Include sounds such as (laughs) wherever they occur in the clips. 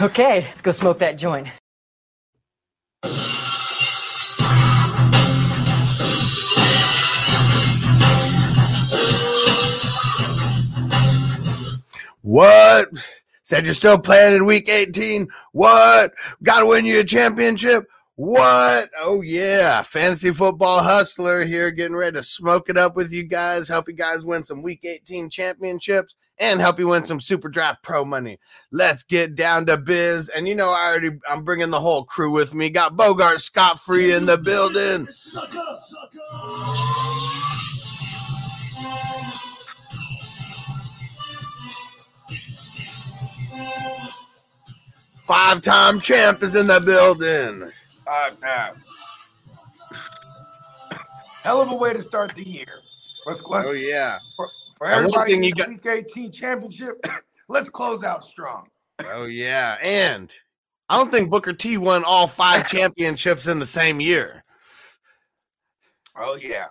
Okay, let's go smoke that joint. What? Said you're still playing in week 18. What? Got to win you a championship. What? Oh, yeah. Fantasy football hustler here, getting ready to smoke it up with you guys, help you guys win some week 18 championships and help you win some super draft pro money. Let's get down to biz. And you know, I already, I'm bringing the whole crew with me. Got Bogart Scott Free in the building. Five time champ is in the building. Five times. Hell of a way to start the year. Let's, let's Oh, yeah. For, for And one everybody thing in you the got- Week 18 championship. (coughs) let's close out strong. Oh yeah, and I don't think Booker T won all five (laughs) championships in the same year. Oh yeah.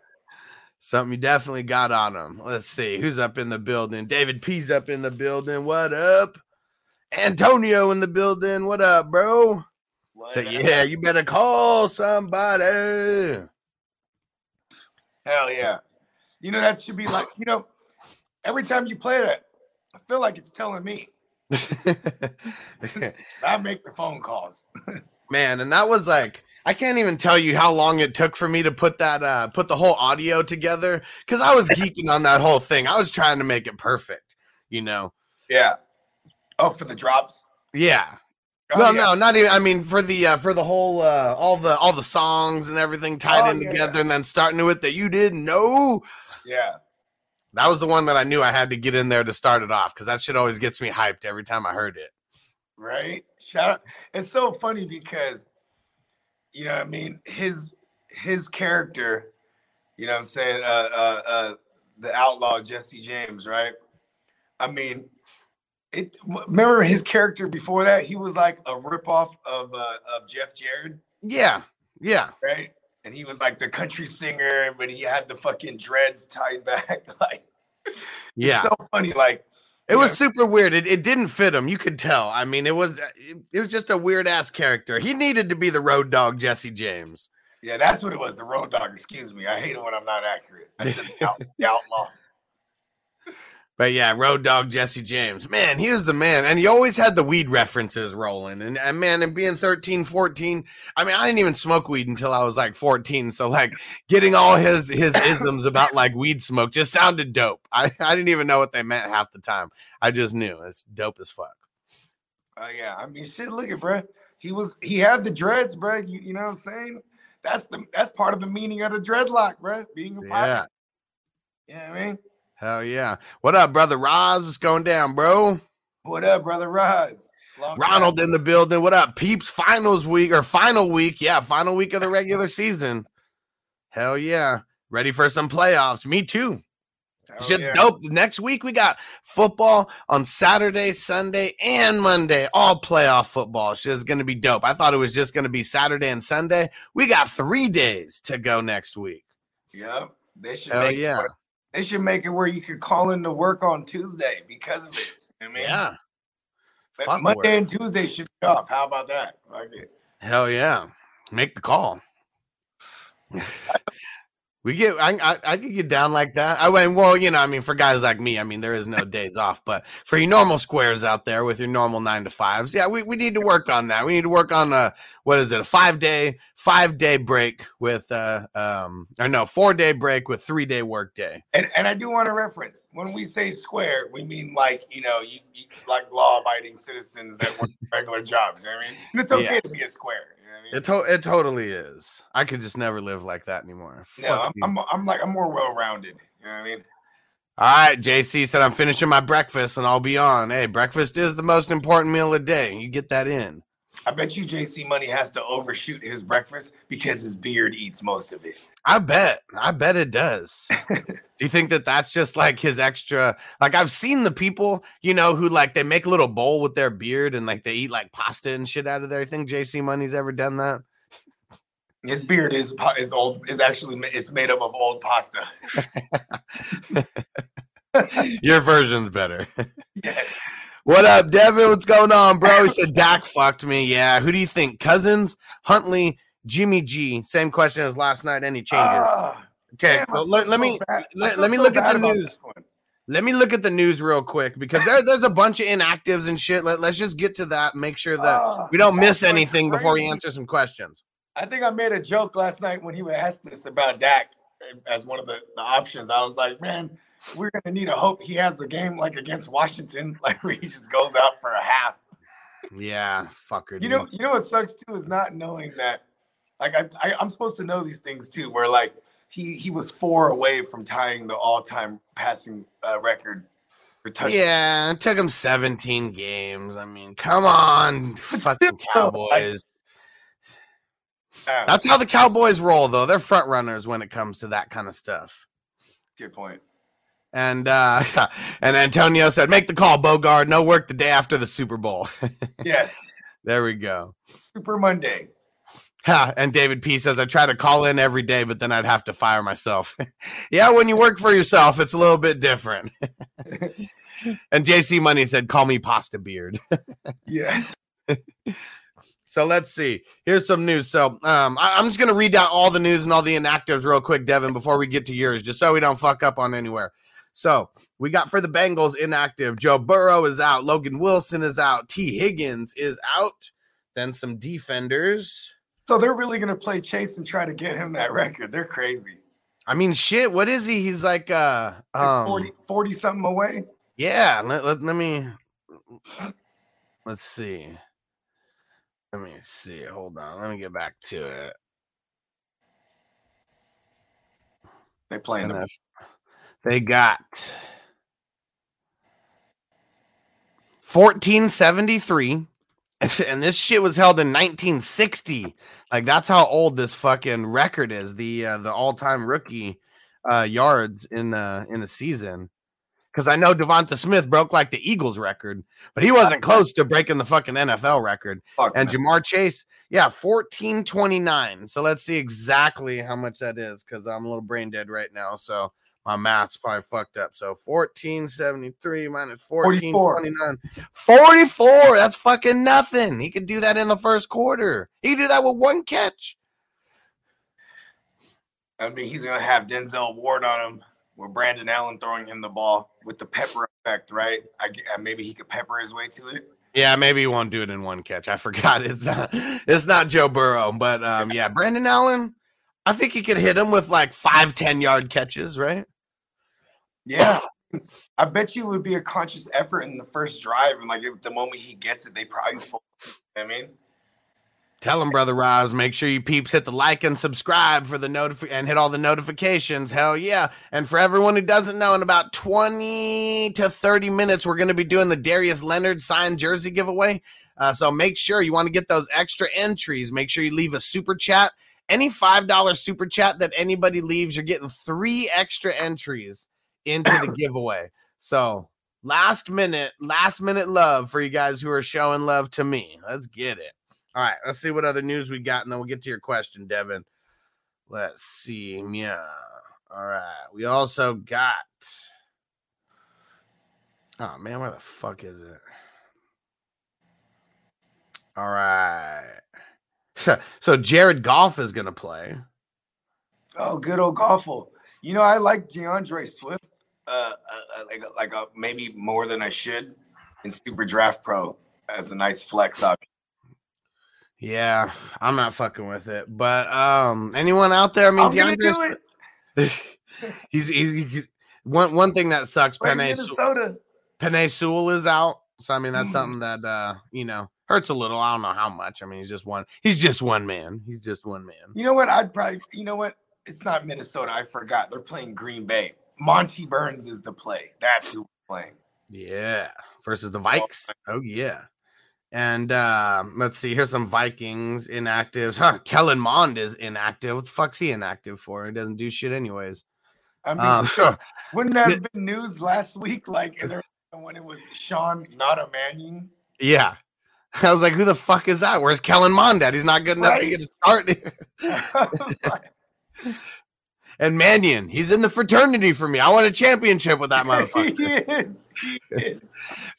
Something you definitely got on him. Let's see who's up in the building. David P's up in the building. What up? Antonio in the building. What up, bro? So yeah, you better call somebody. Hell yeah. You know, that should be like, you know, every time you play that, I feel like it's telling me. (laughs) (laughs) I make the phone calls. (laughs) Man, and that was like I can't even tell you how long it took for me to put that uh put the whole audio together cuz I was geeking on that whole thing. I was trying to make it perfect, you know. Yeah. Oh, for the drops. Yeah. Oh, well, yeah. no, not even. I mean, for the uh, for the whole uh, all the all the songs and everything tied Oh, in yeah, together, yeah. and then starting with that you didn't know. Yeah. That was the one that I knew I had to get in there to start it off because that shit always gets me hyped every time I heard it. Right. Shout out. It's so funny because, you know, what I mean, his his character, you know, what I'm saying, uh, uh, uh, the outlaw Jesse James, right? I mean, it. Remember his character before that? He was like a ripoff of uh, of Jeff Jarrett, Yeah, yeah, right? And he was like the country singer, but he had the fucking dreads tied back. (laughs) like, yeah. it's so funny. Like, it was know, super weird. It, it didn't fit him. You could tell. I mean, it was it, it was just a weird ass character. He needed to be the road dog, Jesse James. Yeah, that's what it was. The road dog. Excuse me. I hate it when I'm not accurate. (laughs) The, out, the outlaw. But yeah, Road Dog Jesse James. Man, he was the man. And he always had the weed references rolling. And, and man, and being 13, 14, I mean, I didn't even smoke weed until I was like 14. So like getting all his his (coughs) isms about like weed smoke just sounded dope. I, I didn't even know what they meant half the time. I just knew it's dope as fuck. Uh, yeah, I mean, shit. Look at bro. He was he had the dreads, bro. You, you know what I'm saying? That's the that's part of the meaning of the dreadlock, bro. Being a Yeah. pilot. Yeah, I mean, Hell yeah. What up, brother Roz? What's going down, bro? what up, brother Roz? Long Ronald time. in the building. What up, peeps? Finals week or final week. Yeah, final week of the regular season. Hell yeah. Ready for some playoffs. Me too. Hell Shit's yeah. dope. Next week we got football on Saturday, Sunday, and Monday. All playoff football. Shit's gonna be dope. I thought it was just gonna be Saturday and Sunday. We got three days to go next week. Yep. They should Hell make it yeah. They should make it where you could call in to work on Tuesday because of it. I mean, Yeah. Monday work. and Tuesday should be off. How about that? Like it. Hell yeah. Make the call. We get, I, I, I could get down like that. I went, well, you know, I mean, for guys like me, I mean, there is no days off, but for you normal squares out there with your normal nine to fives, yeah, we, we need to work on that. We need to work on a, what is it, a five day, five day break with, uh, um, or no, four day break with three day work day. And, and I do want to reference when we say square, we mean like you know, you, you like law-abiding citizens that work regular jobs. You know what I mean, and it's okay Yeah. to be a square. You know what I mean? It, to- it totally is. I could just never live like that anymore. no, Fuck I'm, I'm I'm like I'm more well-rounded. You know what I mean? All right, JC said I'm finishing my breakfast and I'll be on. Hey, breakfast is the most important meal of the day. You get that in. I bet you JC Money has to overshoot his breakfast because his beard eats most of it. I bet. I bet it does. (laughs) Do you think that that's just like his extra? Like I've seen the people, you know, who like they make a little bowl with their beard and like they eat like pasta and shit out of there. I think JC Money's ever done that? His beard is is old is actually it's made up of old pasta. (laughs) Your version's better. (laughs) Yes. What up, Devin? What's going on, bro? He said Dak fucked me. Yeah. Who do you think? Cousins, Huntley, Jimmy G. Same question as last night. Any changes? Ah, Okay, damn, so let, let me. Let, let me look at the news. Let me look at the news real quick because there, there's a bunch of inactives and shit. Let, let's just get to that. Make sure that Ah, we don't miss anything before we answer some questions. I think I made a joke last night when he asked us about Dak as one of the, the options. I was like, man, we're gonna need a hope he has a game like against Washington, (laughs) like where he just goes out for a half. Yeah, fucker. You dude. know, you know what sucks too is not knowing that. Like I, I I'm supposed to know these things too. Where like he he was four away from tying the all-time passing uh, record for touchdowns. Yeah, it took him 17 games. I mean, come on, (laughs) fucking Cowboys. That's how the Cowboys roll, though. They're front runners when it comes to that kind of stuff. good point. And uh (laughs) and Antonio said, "Make the call, Bogard. No work the day after the Super Bowl." (laughs) Yes, there we go. Super Monday. Ha, and David P says, I try to call in every day, but then I'd have to fire myself. (laughs) yeah, when you work for yourself, it's a little bit different. and JC Money said, Call me Pasta Beard. Yes. so let's see. Here's some news. So um, I, am just going to read out all the news and all the inactives real quick, Devin, before we get to yours, just so we don't fuck up on anywhere. So we got for the Bengals inactive. Joe Burrow is out. Logan Wilson is out. Tee Higgins is out. Then some defenders. So they're really gonna play Chase and try to get him that record. They're crazy. I mean, shit. What is he? He's like, uh, um, 40, 40 something away. yeah. Let, let, let me, let's see. Let me see. Hold on. Let me get back to it. They playing the they got 1473. (laughs) And this shit was held in 1960. Like that's how old this fucking record is. The uh, the all-time rookie uh yards in the in the season. Because I know Devonta Smith broke like the Eagles record, but he wasn't close to breaking the fucking NFL record. fuck, And man. Ja'Marr Chase, yeah, 1429. So let's see exactly how much that is because I'm a little brain dead right now. So my math's probably fucked up. So 1473 minus 1429. 44. That's fucking nothing. He could do that in the first quarter. He could do that with one catch. I mean, he's gonna have Denzel Ward on him, with Brandon Allen throwing him the ball with the pepper effect, right? I, g- uh, maybe he could pepper his way to it. Yeah, maybe he won't do it in one catch. I (laughs) forgot it's not it's not Joe Burrow, but um, yeah, Brandon Allen. I think he could hit him with like five, 10 yard catches, right? Yeah. (laughs) I bet you it would be a conscious effort in the first drive, and like the moment he gets it, they probably. (laughs) Fold. You know what I mean, Tell him, brother Roz. Make sure you peeps hit the like and subscribe for the notif- and hit all the notifications. Hell yeah! And for everyone who doesn't know, in about twenty to thirty minutes, we're going to be doing the Darius Leonard signed jersey giveaway. Uh, so make sure you want to get those extra entries. Make sure you leave a super chat. Any five dollar super chat that anybody leaves, you're getting three extra entries into the giveaway. So last minute, last minute love for you guys who are showing love to me. Let's get it. All right, let's see what other news we got, and then we'll get to your question, Devin. Let's see. Yeah. All right. We also got. Oh man, where the fuck is it? All right. (laughs) so Jared Goff is gonna play. oh, good old Goffle. You know, I like DeAndre Swift, uh, like like uh, maybe more than I should in Super Draft Pro as a nice flex option. Yeah, I'm not fucking with it. But um, anyone out there? I mean, I'm DeAndre. do it. (laughs) he's, he's he- one one thing that sucks. Penei Minnesota. Penei Sewell is out, so I mean that's Mm. something that uh you know hurts a little. I don't know how much. I mean, he's just one. He's just one man. He's just one man. You know what? I'd probably. You know what? It's not Minnesota. I forgot. They're playing Green Bay. Monty Burns is the play. That's who we're playing. Yeah, versus the Vikes. Oh yeah. And uh, let's see. Here's some Vikings inactives. (laughs) Huh? Kellen Mond is inactive. What the fuck's he inactive for? He doesn't do shit anyways. I mean, Um, (laughs) (laughs) wouldn't that have been news last week? Like when it was Sean, not a Mannion. yeah. I was like, who the fuck is that? Where's Kellen Mond at? He's not good enough to get a start. And Mannion, he's in the fraternity for me. I want a championship with that (laughs) he motherfucker. is. He is.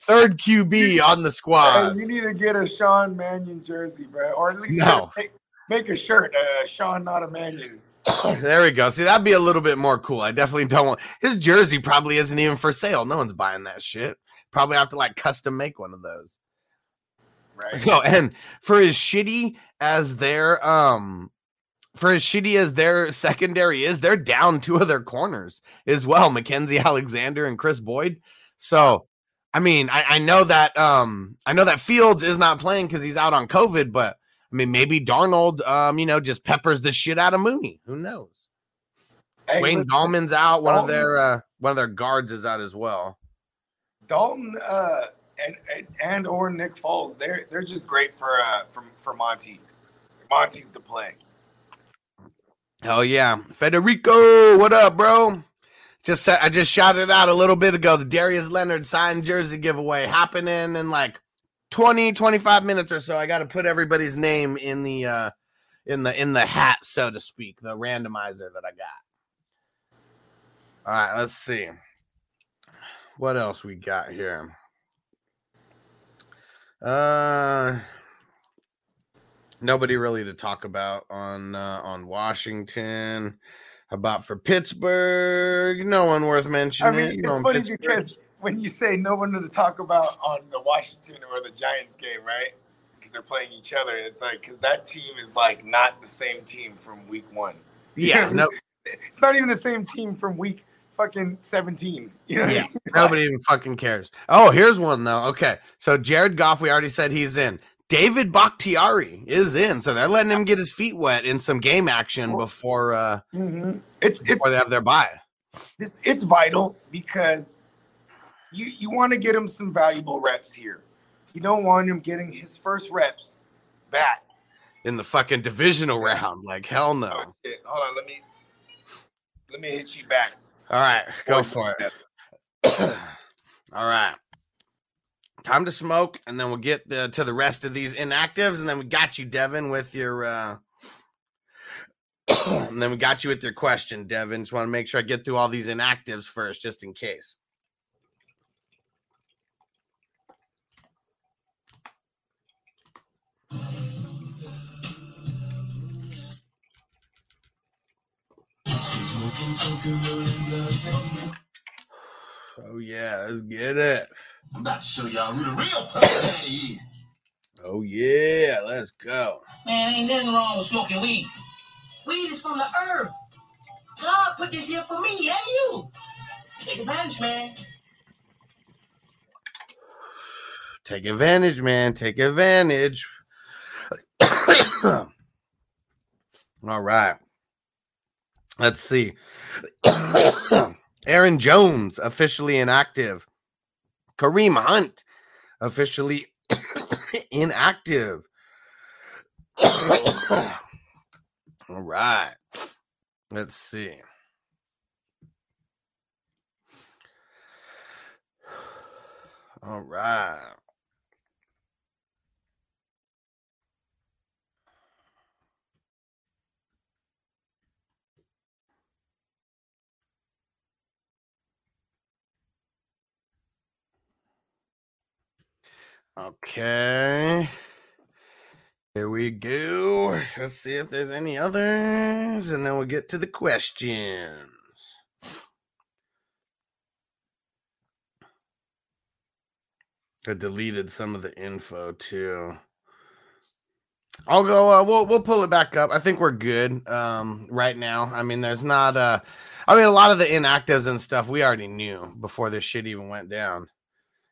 Third QB on the squad. you need to get a Sean Mannion jersey, bro, or at least No. make, make a shirt. Uh, Sean, not a Mannion. (coughs) There we go. See, that'd be a little bit more cool. I definitely don't want his jersey. Probably isn't even for sale. No one's buying that shit. Probably have to like custom make one of those. Right. So, (laughs) and for as shitty as their um, for as shitty as their secondary is, they're down two of their corners as well, Mackensie (laughs) Alexander and Kris Boyd. So, I mean, I, I know that um, I know that Fields is not playing because he's out on COVID, but I mean, maybe Darnold, um, you know, just peppers the shit out of Mooney. Who knows? Hey, Wayne listen, Gallman's out. One of their uh, one of their guards is out as well. Dalton uh, and, and and or Nick Foles, they're they're just great for uh for, for Monty. Monty's the play. Hell yeah, Federico, what up, bro? Just said I just shouted out a little bit ago the Darius Leonard signed jersey giveaway happening in like 20 25 minutes or so. I got to put everybody's name in the uh in the in the hat so to speak, the randomizer that I got. All right, let's see. What else we got here? Uh nobody really to talk about on uh, on Washington. About for Pittsburgh, no one worth I mentioning. mean, No it's one funny Pittsburgh. because when you say no one to talk about on the Washington or the Giants game, right? Because they're playing each other, it's like because that team is like not the same team from week one. (laughs) yeah, no, it's not even the same team from week fucking seventeen. You know, I Yeah, mean? (laughs) nobody even fucking cares. Oh, here's one though. Okay, so Jared Goff, we already said he's in. David Bakhtiari is in, so they're letting him get his feet wet in some game action before uh Mhm. It's it's before they have their bye. it's, it's vital because you you want to get him some valuable reps here. You don't want him getting his first reps back. in the fucking divisional round. Like hell no. Oh, shit. Hold on, let me let me hit you back. All right, go for it. (clears throat) All right. Time to smoke, and then we'll get the, to the rest of these inactives, and then we got you, Devin, with your. uh (coughs) And then we got you with your question, Devin. Just want to make sure I get through all these inactives first, just in case. (sighs) Oh yeah, let's get it. I'm about to show y'all who the real Puff Daddy is. Oh yeah, let's go. Man, ain't nothing wrong with smoking weed. Weed is from the earth. God put this here for me and you. Take advantage, man. Take advantage, man. Take advantage. (coughs) All right. Let's see. (coughs) Aaron Jones officially inactive. Kareem Hunt officially (coughs) inactive. (coughs) All right. Let's see. All right. Okay. Here we go. Let's see if there's any others, and then we'll get to the questions. I deleted some of the info too. I'll go. Uh, we'll we'll pull it back up. I think we're good um, right now. I mean, there's not. Uh, I mean, a lot of the inactives and stuff we already knew before this shit even went down.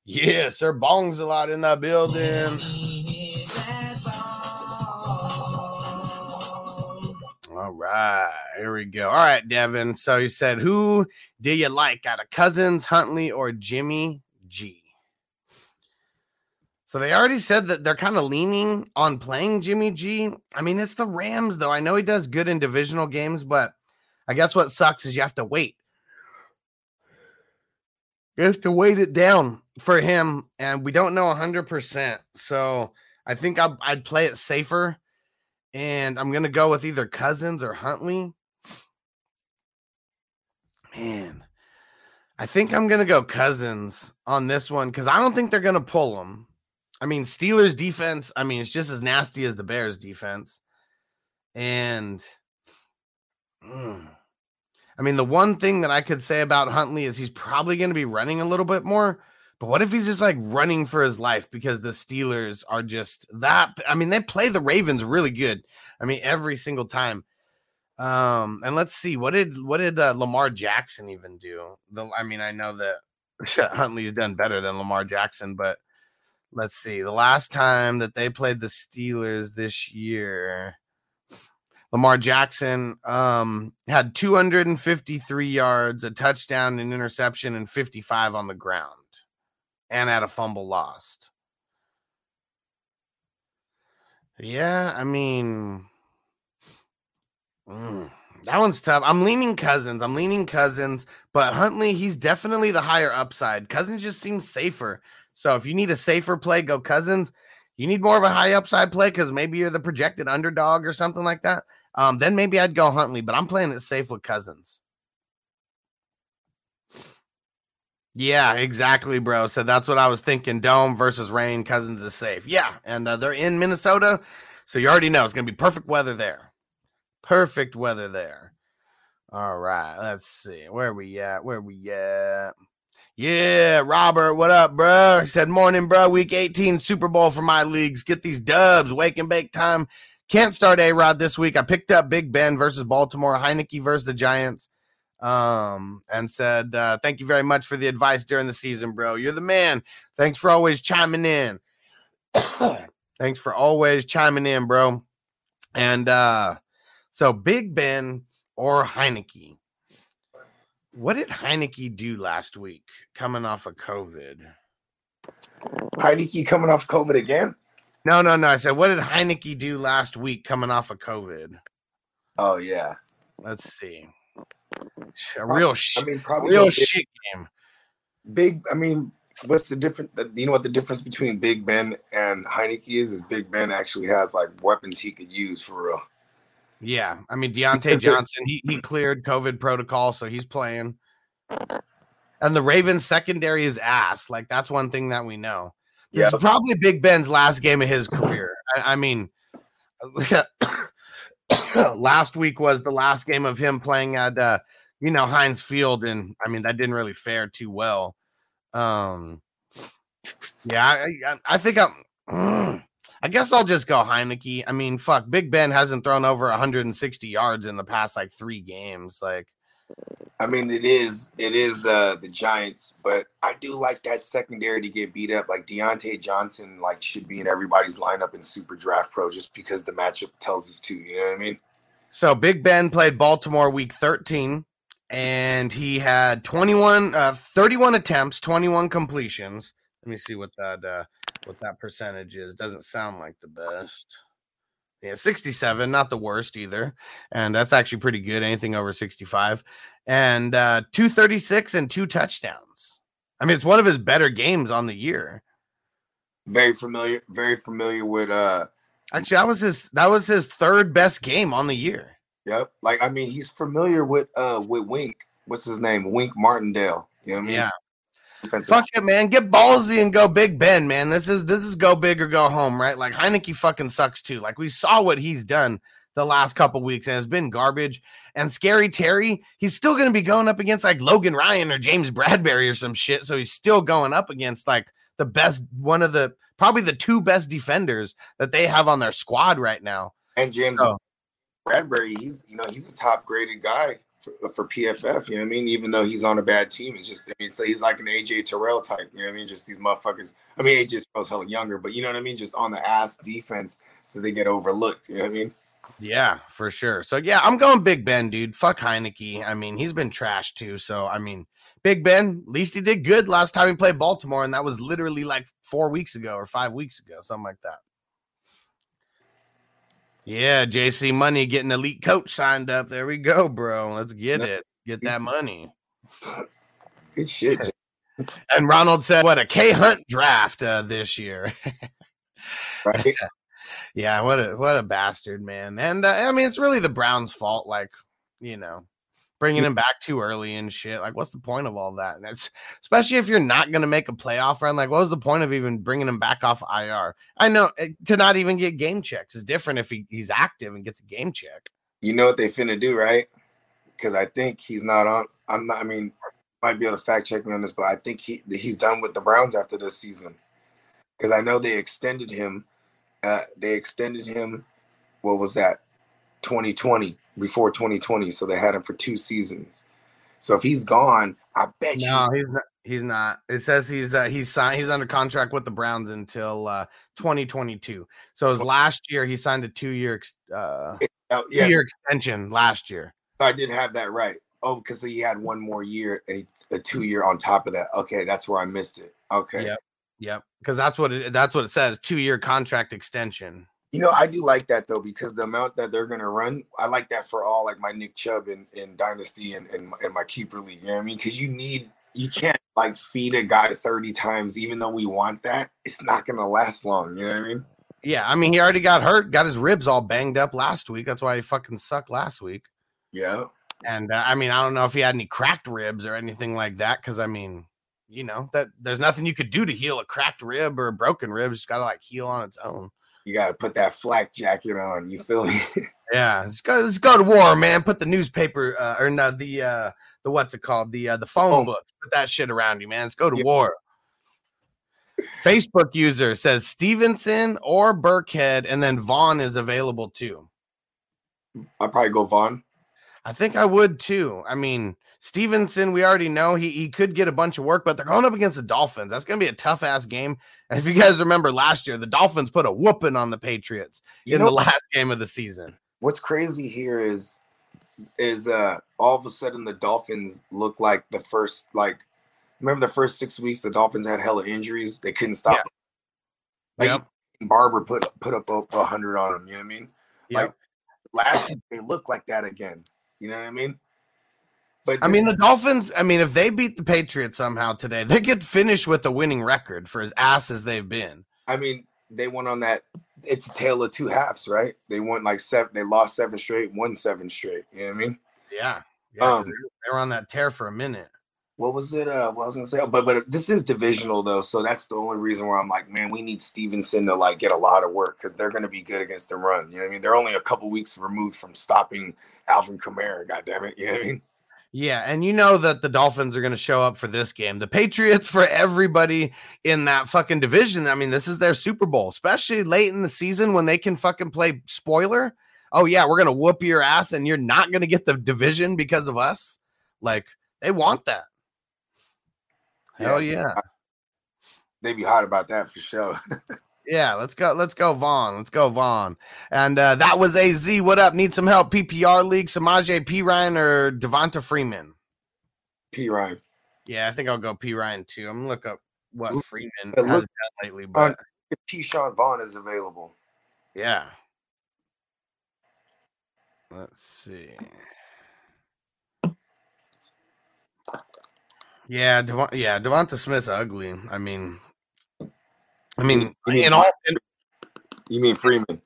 Yeah, Sir Bong's a lot in that building. All right, here we go. All right, Devin. So you said, who do you like out of Cousins, Huntley, or Jimmy G? So they already said that they're kind of leaning on playing Jimmy G. I mean, it's the Rams, though. I know he does good in divisional games, but I guess what sucks is you have to wait. Have to wait it down for him, and we don't know 100%. So I think I'll, I'd play it safer, and I'm going to go with either Cousins or Huntley. Man, I think I'm going to go Cousins on this one because I don't think they're going to pull him. I mean, Steelers defense, I mean, it's just as nasty as the Bears defense. And mm, I mean, the one thing that I could say about Huntley is he's probably going to be running a little bit more. But what if he's just like running for his life because the Steelers are just that? I mean, they play the Ravens really good. I mean, every single time. Um, and let's see what did what did uh, Lamar Jackson even do? The I mean, I know that (laughs) Huntley's done better than Lamar Jackson, but let's see. The last time that they played the Steelers this year, Lamar Jackson um, had 253 yards, a touchdown, an interception, and 55 on the ground, and had a fumble lost. Yeah, I mean, mm, that one's tough. I'm leaning Cousins. I'm leaning Cousins, but Huntley, he's definitely the higher upside. Cousins just seems safer. So if you need a safer play, go Cousins. You need more of a high upside play because maybe you're the projected underdog or something like that. Um, then maybe I'd go Huntley, but I'm playing it safe with Cousins. Yeah, exactly, bro. So that's what I was thinking. Dome versus rain. Cousins is safe. Yeah, and uh, they're in Minnesota, so you already know it's gonna be perfect weather there. Perfect weather there. All right, let's see where we at. Where we at? Yeah, Robert, what up, bro? He said, Morning, bro. Week 18 Super Bowl for my leagues. Get these dubs. Wake and bake time. Can't start A Rod this week. I picked up Big Ben versus Baltimore, Heinicke versus the Giants. Um, and said, uh, Thank you very much for the advice during the season, bro. You're the man. Thanks for always chiming in. (coughs) Thanks for always chiming in, bro. And uh, so Big Ben or Heinicke. What did Heinicke do last week coming off of COVID? Heinicke coming off COVID again? No, no, no. I said, what did Heinicke do last week coming off of COVID? Oh yeah. Let's see. A real shit. I mean, probably real shit game. Big. I mean, what's the difference? Uh, you know what the difference between Big Ben and Heinicke is? Is Big Ben actually has like weapons he could use for real. Yeah, I mean Diontae (laughs) Johnson, he he cleared COVID protocol, so he's playing. And the Ravens secondary is ass. Like that's one thing that we know. This is probably Big Ben's last game of his career. I, I mean, (coughs) last week was the last game of him playing at uh, you know, Heinz Field, and I mean that didn't really fare too well. Um, yeah, I, I, I think I'm. mm, (clears throat) I guess I'll just go Heinicke. I mean, fuck, Big Ben hasn't thrown over 160 yards in the past like three games. Like, I mean, it is it is uh the Giants, but I do like that secondary to get beat up. Like Diontae Johnson, like should be in everybody's lineup in Super Draft Pro just because the matchup tells us to. You know what I mean? So Big Ben played Baltimore week 13 and he had 21 uh 31 attempts, 21 completions. Let me see what that uh what that percentage is. Doesn't sound like the best. Yeah, 67, not the worst either. And that's actually pretty good. Anything over 65. And uh 236 and two touchdowns. I mean, it's one of his better games on the year. Very familiar, very familiar with uh Actually, that was his that was his third best game on the year. Yep. Like I mean, he's familiar with uh with Wink. What's his name? Wink Martindale. You know what I mean? Yeah. Defensive- Fuck it, man. Get ballsy and go Big Ben, man. This is this is go big or go home, right? Like Heinicke fucking sucks too. Like we saw what he's done the last couple weeks, and it's been garbage. And Scary Terry, he's still gonna be going up against like Logan Ryan or James Bradberry or some shit. So he's still going up against like the best, one of the probably the two best defenders that they have on their squad right now. And James So- Bradberry, he's you know he's a top graded guy for, for PFF. You know what I mean? Even though he's on a bad team, it's just I mean he's like an AJ Terrell type. You know what I mean? Just these motherfuckers. I mean AJ Terrell's hella younger, but you know what I mean? Just on the ass defense, so they get overlooked. You know what I mean? Yeah, for sure. So yeah, I'm going Big Ben, dude. Fuck Heinicke. I mean, he's been trashed too. So I mean, Big Ben, at least he did good last time he played Baltimore, and that was literally like four weeks ago or five weeks ago, something like that. Yeah, JC Money getting elite coach signed up. There we go, bro. Let's get Yep. it. Get that money. (laughs) Good shit. (laughs) And Ronald said, "What a K Hunt draft uh, this year." right? (laughs) yeah, what a what a bastard, man. And uh, I mean, it's really the Browns' fault. Like, you know, bringing him back too early and shit. Like, what's the point of all that? And it's especially if you're not going to make a playoff run. Like, what was the point of even bringing him back off IR? I know eh, to not even get game checks is different if he, he's active and gets a game check. You know what they finna do, right? Because I think he's not on. I'm not. I mean, might be able to fact check me on this, but I think he he's done with the Browns after this season. Because I know they extended him. Uh, they extended him. What was that? 2020 before 2020, so they had him for two seasons. So if he's gone, I bet No, you. he's not. He's not. It says he's uh, he's signed. He's under contract with the Browns until uh, 2022. So his last year, he signed a two year uh, Oh, two yes, year extension last year. I did have that right. Oh, because he had one more year and a two year on top of that. Okay, that's where I missed it. Okay. Yep. Yep. Because that's what it that's what it says. Two year contract extension. You know, I do like that though because the amount that they're gonna run, I like that for all like my Nick Chubb and, in Dynasty and and, my- and my keeper league. You know what I mean? Because you need you can't like feed a guy thirty times, even though we want that. It's not gonna last long. You know what I mean? Yeah, I mean he already got hurt, got his ribs all banged up last week. That's why he fucking sucked last week. Yeah. And uh, I mean, I don't know if he had any cracked ribs or anything like that. Because I mean, you know that there's nothing you could do to heal a cracked rib or a broken rib. It's got to like heal on its own. You gotta put that flak jacket on. You feel me? (laughs) Yeah, let's go. Let's go to war, man. Put the newspaper uh, or no, the uh, the what's it called? The uh, the phone book. Put that shit around you, man. Let's go to Yeah. war. Facebook user says Stevenson or Burkhead, and then Vaughn is available too. I'll probably go Vaughn. I think I would too. I mean, Stevenson, we already know he, he could get a bunch of work, but they're going up against the Dolphins. That's going to be a tough ass game. And if you guys remember last year, the Dolphins put a whooping on the Patriots You in know- the last game of the season. What's crazy here is is uh all of a sudden the Dolphins look like the first like remember the first six weeks the Dolphins had hella injuries. They couldn't stop. Like Yep. Barber put put up a hundred on them. You know what I mean? Yep. Like last year they look like that again. You know what I mean? But I mean, the Dolphins, I mean, if they beat the Patriots somehow today, they get finished with a winning record for as ass as they've been. I mean, they went on that. It's a tale of two halves, right? They went like seven. They lost seven straight, won seven straight. You know what I mean? Yeah. Yeah. Um, they they were on that tear for a minute. What was it? Uh, what I was gonna say, but but this is divisional though, so that's the only reason where I'm like, man, we need Stevenson to like get a lot of work because they're gonna be good against the run. You know what I mean? They're only a couple weeks removed from stopping Alvin Kamara. God damn it, you know what I mean? Yeah, and you know that the Dolphins are going to show up for this game. The Patriots for everybody in that fucking division. I mean, this is their Super Bowl, especially late in the season when they can fucking play spoiler. Oh yeah, we're going to whoop your ass and you're not going to get the division because of us. Like they want that. Hell yeah. they'd be hot about that for sure. (laughs) Yeah, let's go. Let's go, Vaughn. Let's go, Vaughn. And uh, that was AZ. What up? Need some help? PPR league, Samaje Perine or Devonta Freeman? Perine. Yeah, I think I'll go Perine too. I'm gonna look up what Look- Freeman uh, has look done lately, but If Ke'Shawn Vaughn is available. yeah. Let's see. Yeah, Devon, yeah, Devonta Smith's ugly. I mean, I mean, You mean- in all, in, You mean Freeman?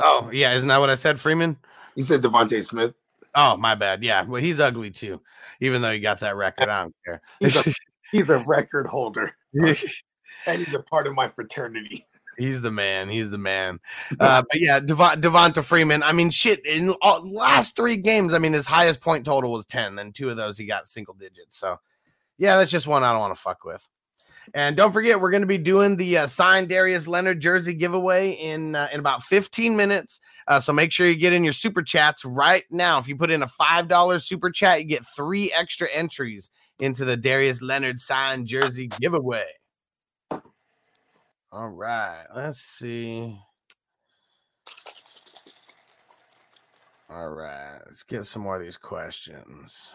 oh yeah, isn't that what I said, Freeman? You said Devonta Smith. Oh, my bad. Yeah, well, he's ugly too. Even though he got that record, I don't care. (laughs) He's a he's a record holder, (laughs) and he's a part of my fraternity. He's the man. He's the man. (laughs) Uh, but yeah, Devon, Devonta Freeman. I mean, shit. In all, last three games, I mean, his highest point total was ten. and two of those he got single digits. So yeah, that's just one I don't want to fuck with. And don't forget, we're going to be doing the uh, signed Darius Leonard jersey giveaway in uh, in about 15 minutes. Uh, so make sure you get in your super chats right now. If you put in a five dollar super chat, you get three extra entries into the Darius Leonard signed jersey giveaway. All right, let's see. All right, let's get some more of these questions.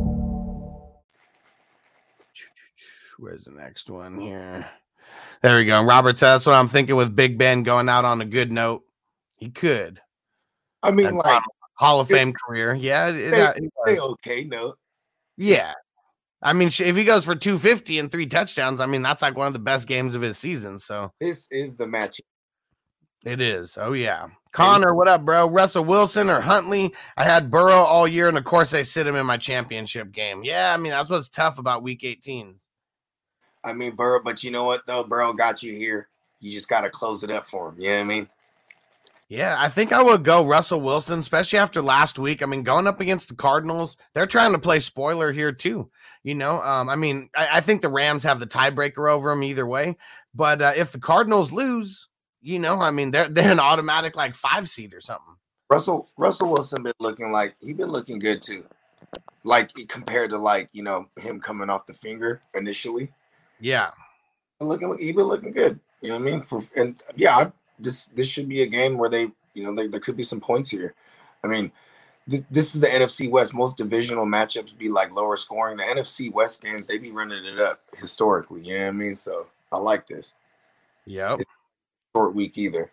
Where's the next one here? (sighs) There we go. Robert said that's what I'm thinking with Big Ben going out on a good note. He could. I mean, And like Hall of Fame career. Yeah. it- it- it uh, okay, no. Yeah. I mean, if he goes for 250 and three touchdowns, I mean, that's like one of the best games of his season. So This is the match. it is. Oh, yeah. Connor, what up, bro? Russell Wilson or Huntley? I had Burrow all year, and of course, I sit him in my championship game. Yeah. I mean, that's what's tough about week 18. I mean, Burrow, but you know what though? Burrow got you here. You just got to close it up for him. You know what I mean? Yeah, I think I would go Russell Wilson, especially after last week. I mean, going up against the Cardinals, they're trying to play spoiler here too. You know, um, I mean, I, I think the Rams have the tiebreaker over them either way. But uh, if the Cardinals lose, you know, I mean, they're they're an automatic like five seed or something. Russell Russell Wilson been looking like he been looking good too. Like compared to like you know him coming off the finger initially, Yeah, looking he been looking good. You know what I mean? For, and yeah, I, this this should be a game where they you know they, there could be some points here. I mean, this this is the NFC West. Most divisional matchups be like lower scoring. The NFC West games they be running it up historically. You know what I mean? So I like this. Yep. Short week either.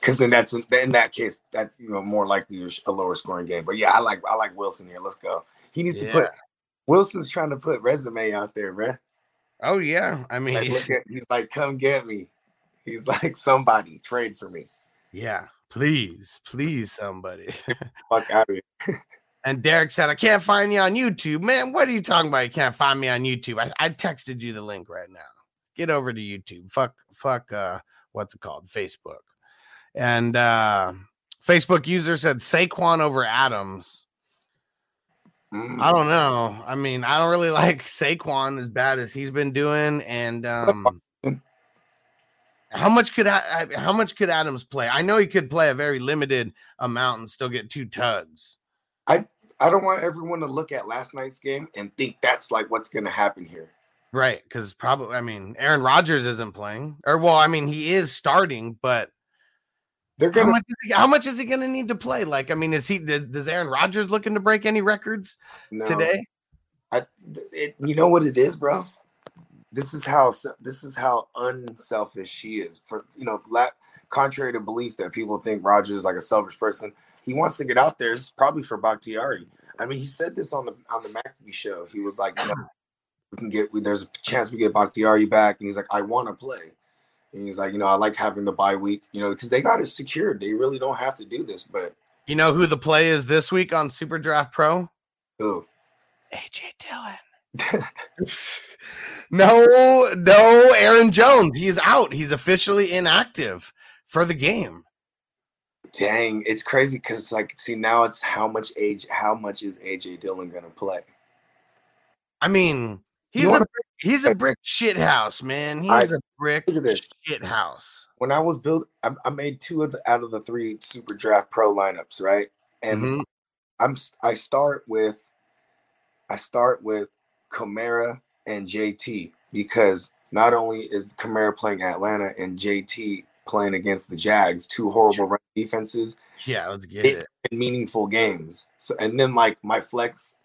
Because then that's in that case that's you know more likely a lower scoring game. But yeah, I like I like Wilson here. Let's go. He needs to put Wilson's trying to put resume out there, bruh. Oh yeah. I mean, Like, look at, he's like, come get me. He's like, somebody trade for me. yeah. Please, please, somebody. (laughs) Fuck out of here. (laughs) And Derek said, I can't find you on YouTube. Man, what are you talking about? You can't find me on YouTube. I, I texted you the link right now. Get over to YouTube. Fuck, fuck, uh, what's it called? Facebook. And uh Facebook user said Saquon over Adams. Mm. I don't know. I mean, I don't really (laughs) like Saquon as bad as he's been doing. And um how much could I, how much could Adams play? I know he could play a very limited amount and still get two tugs. I I don't want everyone to look at last night's game and think that's like what's going to happen here. Right, because probably I mean Aaron Rodgers isn't playing, or well, I mean he is starting, but they're how gonna. much, is he, how much is he going to need to play? Like, I mean, is he does, does Aaron Rodgers looking to break any records No. today? I, it, you know what it is, bro. This is how this is how unselfish he is. For you know, la- contrary to belief that people think Rodgers is like a selfish person, he wants to get out there. It's probably for Bakhtiari. I mean, he said this on the on the McAfee show. He was like, you know, "We can get. We, there's a chance we get Bakhtiari back," and he's like, "I want to play." And he's like, "You know, I like having the bye week. You know, because they got it secured. They really don't have to do this." But You know who the play is this week on Super Draft Pro? oh, AJ Dillon. (laughs) no, no, Aaron Jones. He's out. He's officially inactive for the game. dang, it's crazy because like, see, now it's how much age, how much is AJ Dillon gonna play? I mean, he's a he's a brick shit house, man. He's I- a brick shit house. when I was built, I, I made two of the out of the three Super Draft Pro lineups, right? And Mhm. I'm I start with I start with Kamara and JT because not only is Kamara playing Atlanta and JT playing against the Jags, two horrible defenses, Yeah, let's get it, it. meaningful games. So and then like my flex,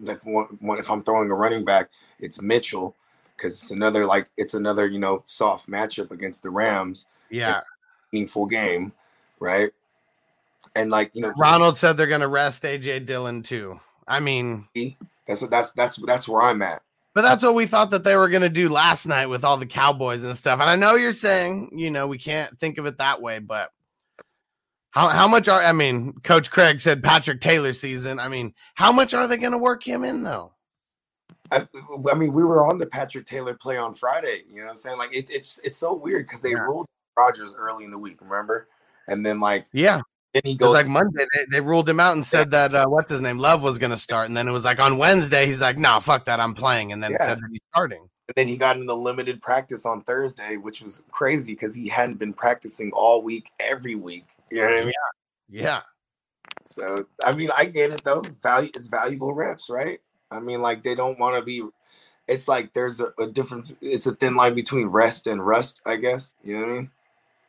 like one, if I'm throwing a running back, it's Mitchell because it's another like it's another you know soft matchup against the Rams Yeah. meaningful game, right? And like you know, Ronald said they're gonna rest AJ Dillon too. I mean, that's that's that's that's where I'm at. but that's what we thought that they were gonna do last night with all the Cowboys and stuff. And I know you're saying, you know, we can't think of it that way, but how how much are I mean, Coach Craig said Patrick Taylor season. I mean, how much are they gonna work him in though? I, I mean, we were on the Patrick Taylor play on Friday. You know what I'm saying? Like it, it's it's so weird because they Yeah. ruled Rodgers early in the week, remember? And then like Yeah. then he goes like Monday. They, they ruled him out and said that uh, what's his name, Love was going to start, and then it was like on Wednesday he's like, "No, fuck that, I'm playing," and then Yeah. said that he's starting. and then he got into limited practice on Thursday, which was crazy because he hadn't been practicing all week, every week. You know what I mean? Yeah, So I mean, I get it though. Value it's valuable reps, right? I mean, like they don't want to be. It's like there's a, a different. It's a thin line between rest and rust, I guess. You know what I mean?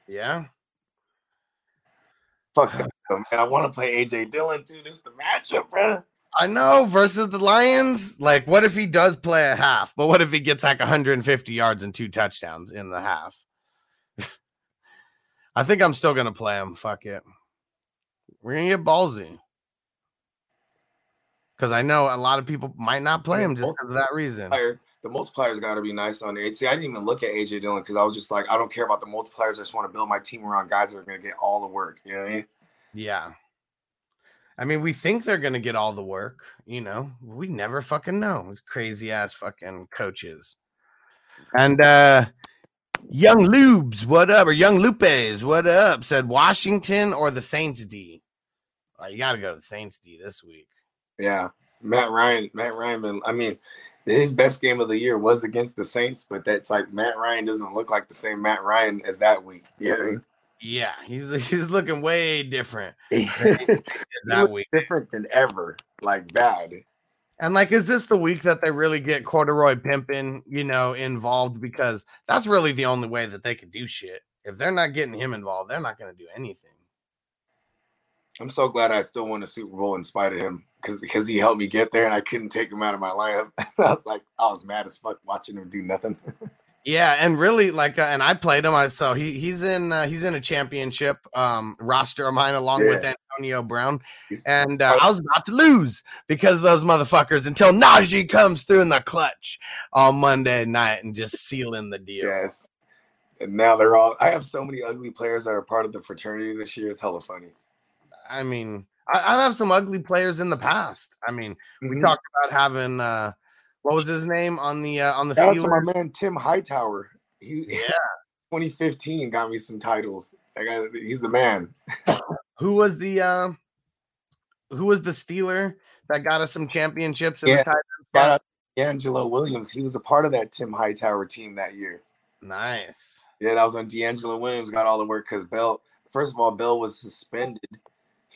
yeah. Fuck that, man. I want to play AJ Dillon too. This is the matchup, bro. I know versus the Lions. Like, what if he does play a half? But what if he gets like 150 yards and two touchdowns in the half? (laughs) I think I'm still gonna play him. Fuck it. We're gonna get ballsy. Because I know a lot of people might not play him just because of that reason. The multipliers got to be nice on the See, I didn't even look at AJ Dillon because I was just like, I don't care about the multipliers. I just want to build my team around guys that are going to get all the work. You know what I mean? Yeah. I mean, we think they're gonna get all the work, you know. We never fucking know. Crazy ass fucking coaches. And uh Young Lubes, what up? Or Young Lupes, what up? Said Washington or the Saints D. Oh, you gotta go to the Saints D this week. Yeah, Matt Ryan. Matt Ryan. Been, I mean, his best game of the year was against the Saints, but that's like Matt Ryan doesn't look like the same Matt Ryan as that week. You know I mean? Yeah, he's he's looking way different (laughs) that week. different than ever. Like bad. And like, is this the week that they really get Corduroy Pimpin, you know, involved? Because that's really the only way that they can do shit. If they're not getting him involved, they're not going to do anything. I'm so glad I still won the Super Bowl in spite of him because because he helped me get there and I couldn't take him out of my lineup. (laughs) I was like, I was mad as fuck watching him do nothing. (laughs) Yeah, and really, like, uh, and I played him. I so he he's in uh, he's in a championship um roster of mine along with Antonio Brown, He's- and uh, I was about to lose because of those motherfuckers until Najee comes through in the clutch on Monday night and just sealing the deal. yes. And now they're all. I have so many ugly players that are part of the fraternity this year. It's hella funny. I mean, I, have some ugly players in the past. I mean, we Mhm. talked about having uh, what was his name on the uh, on the Shout out to my man Tim Hightower. He Yeah. (laughs) 2015 got me some titles. I got he's the man. (laughs) Who was the uh, who was the Steeler that got us some championships in Yeah. the tight end Shout spot? out to DeAngelo Williams. He was a part of that Tim Hightower team that year. Nice. Yeah, that was when DeAngelo Williams got all the work because Bell. First of all, Bell was suspended.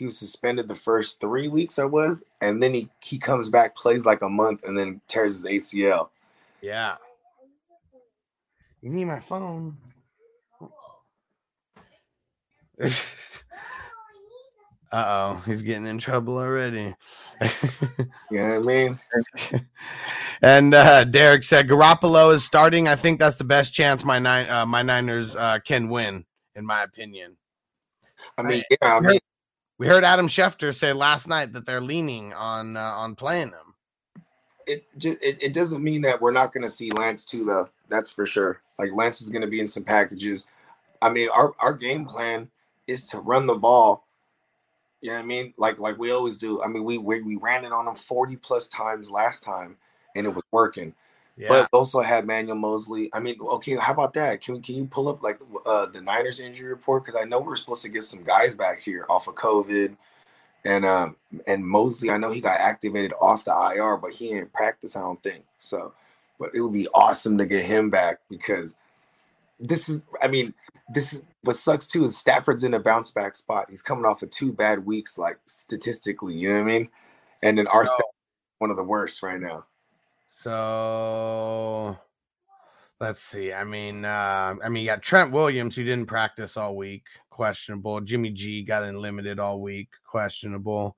He was suspended the first three weeks. I was, and then he he comes back, plays like a month, and then tears his ACL. Yeah. You need my phone. (laughs) Uh oh, he's getting in trouble already. (laughs) You know what I mean? and uh, Derek said Garoppolo is starting. I think that's the best chance my nine uh, my Niners uh, can win, in my opinion. I mean, yeah, I mean, heard, we heard Adam Schefter say last night that they're leaning on uh, on playing him. it it, it doesn't mean that we're not going to see Lance too, though. That's for sure. Like Lance is going to be in some packages. I mean, our our game plan is to run the ball. You know what I mean? Like like we always do. I mean, we we, we ran it on him forty plus times last time, and it was working. Yeah. But also had Manuel Moseley. I mean, okay, how about that? Can we can you pull up like uh the Niners injury report? Because I know we're supposed to get some guys back here off of COVID. And um and Moseley, I know he got activated off the IR, but he didn't practice, I don't think. So, but it would be awesome to get him back because this is I mean, this is what sucks too is Stafford's in a bounce back spot. He's coming off of two bad weeks, like statistically, you know what I mean? And then our So- staff one of the worst right now. So let's see. I mean, uh, I mean, you got Trent Williams who didn't practice all week, questionable. Jimmy G got in limited all week, questionable.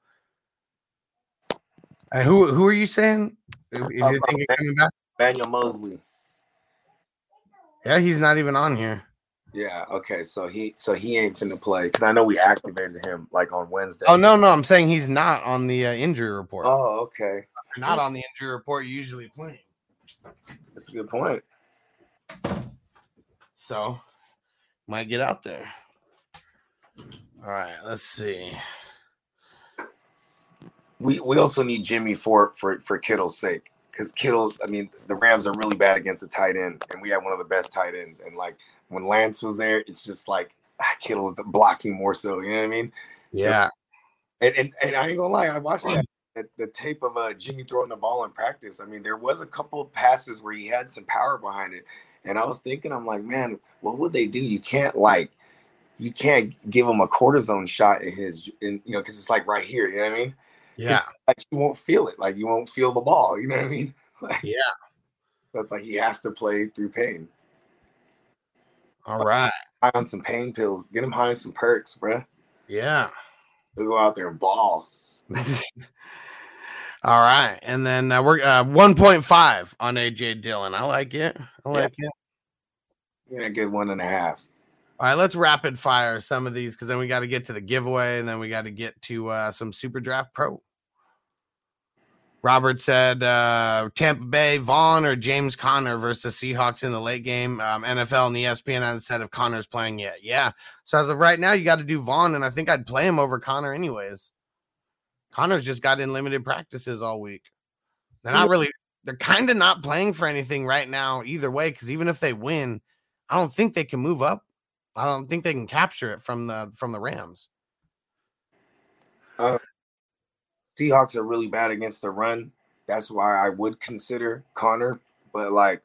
And who who are you saying? Is if you coming back? Manuel Moseley. Yeah, he's not even on here. Yeah, okay. So he so he ain't finna play because I know we activated him like on Wednesday. Oh no, no, I'm saying he's not on the uh, injury report. Oh, okay. If you're not on the injury report. You're usually playing. That's a good point. So might get out there. All right, let's see. We we also need Jimmy for for for Kittle's sake. Because Kittle, I mean, the Rams are really bad against the tight end, and we have one of the best tight ends. And like when Lance was there, it's just like ah, Kittle's blocking more so. You know what I mean? So- Yeah. and, and and I ain't gonna lie, I watched that, that the tape of uh, Jimmy throwing the ball in practice. I mean, there was a couple of passes where he had some power behind it, and I was thinking, I'm like, man, what would they do? You can't like, you can't give him a cortisone shot in his, in you know, because it's like right here. You know what I mean? Yeah. Like you won't feel it. Like you won't feel the ball. You know what I mean? (laughs) Like, Yeah. so it's like he has to play through pain. All right. High on some pain pills. Get him high on some perks, bruh. Yeah. They'll go out there and ball. (laughs) All right. And then uh, we're uh, 1.5 on AJ Dillon. I like it. I like it. You're gonna get one and a half. All right, let's rapid fire some of these because then we got to get to the giveaway and then we got to get to uh, some Super Draft Pro. Robert said uh, Tampa Bay, Vaughn or James Conner versus Seahawks in the late game. Um, NFL and ESPN said if Conner's playing yet. Yeah. So as of right now, you got to do Vaughn, and I think I'd play him over Conner anyways. Conner's just got in limited practices all week. They're not really, they're kind of not playing for anything right now either way because even if they win, I don't think they can move up. I don't think they can capture it from the from the Rams. Uh, Seahawks are really bad against the run. That's why I would consider Conner. But like,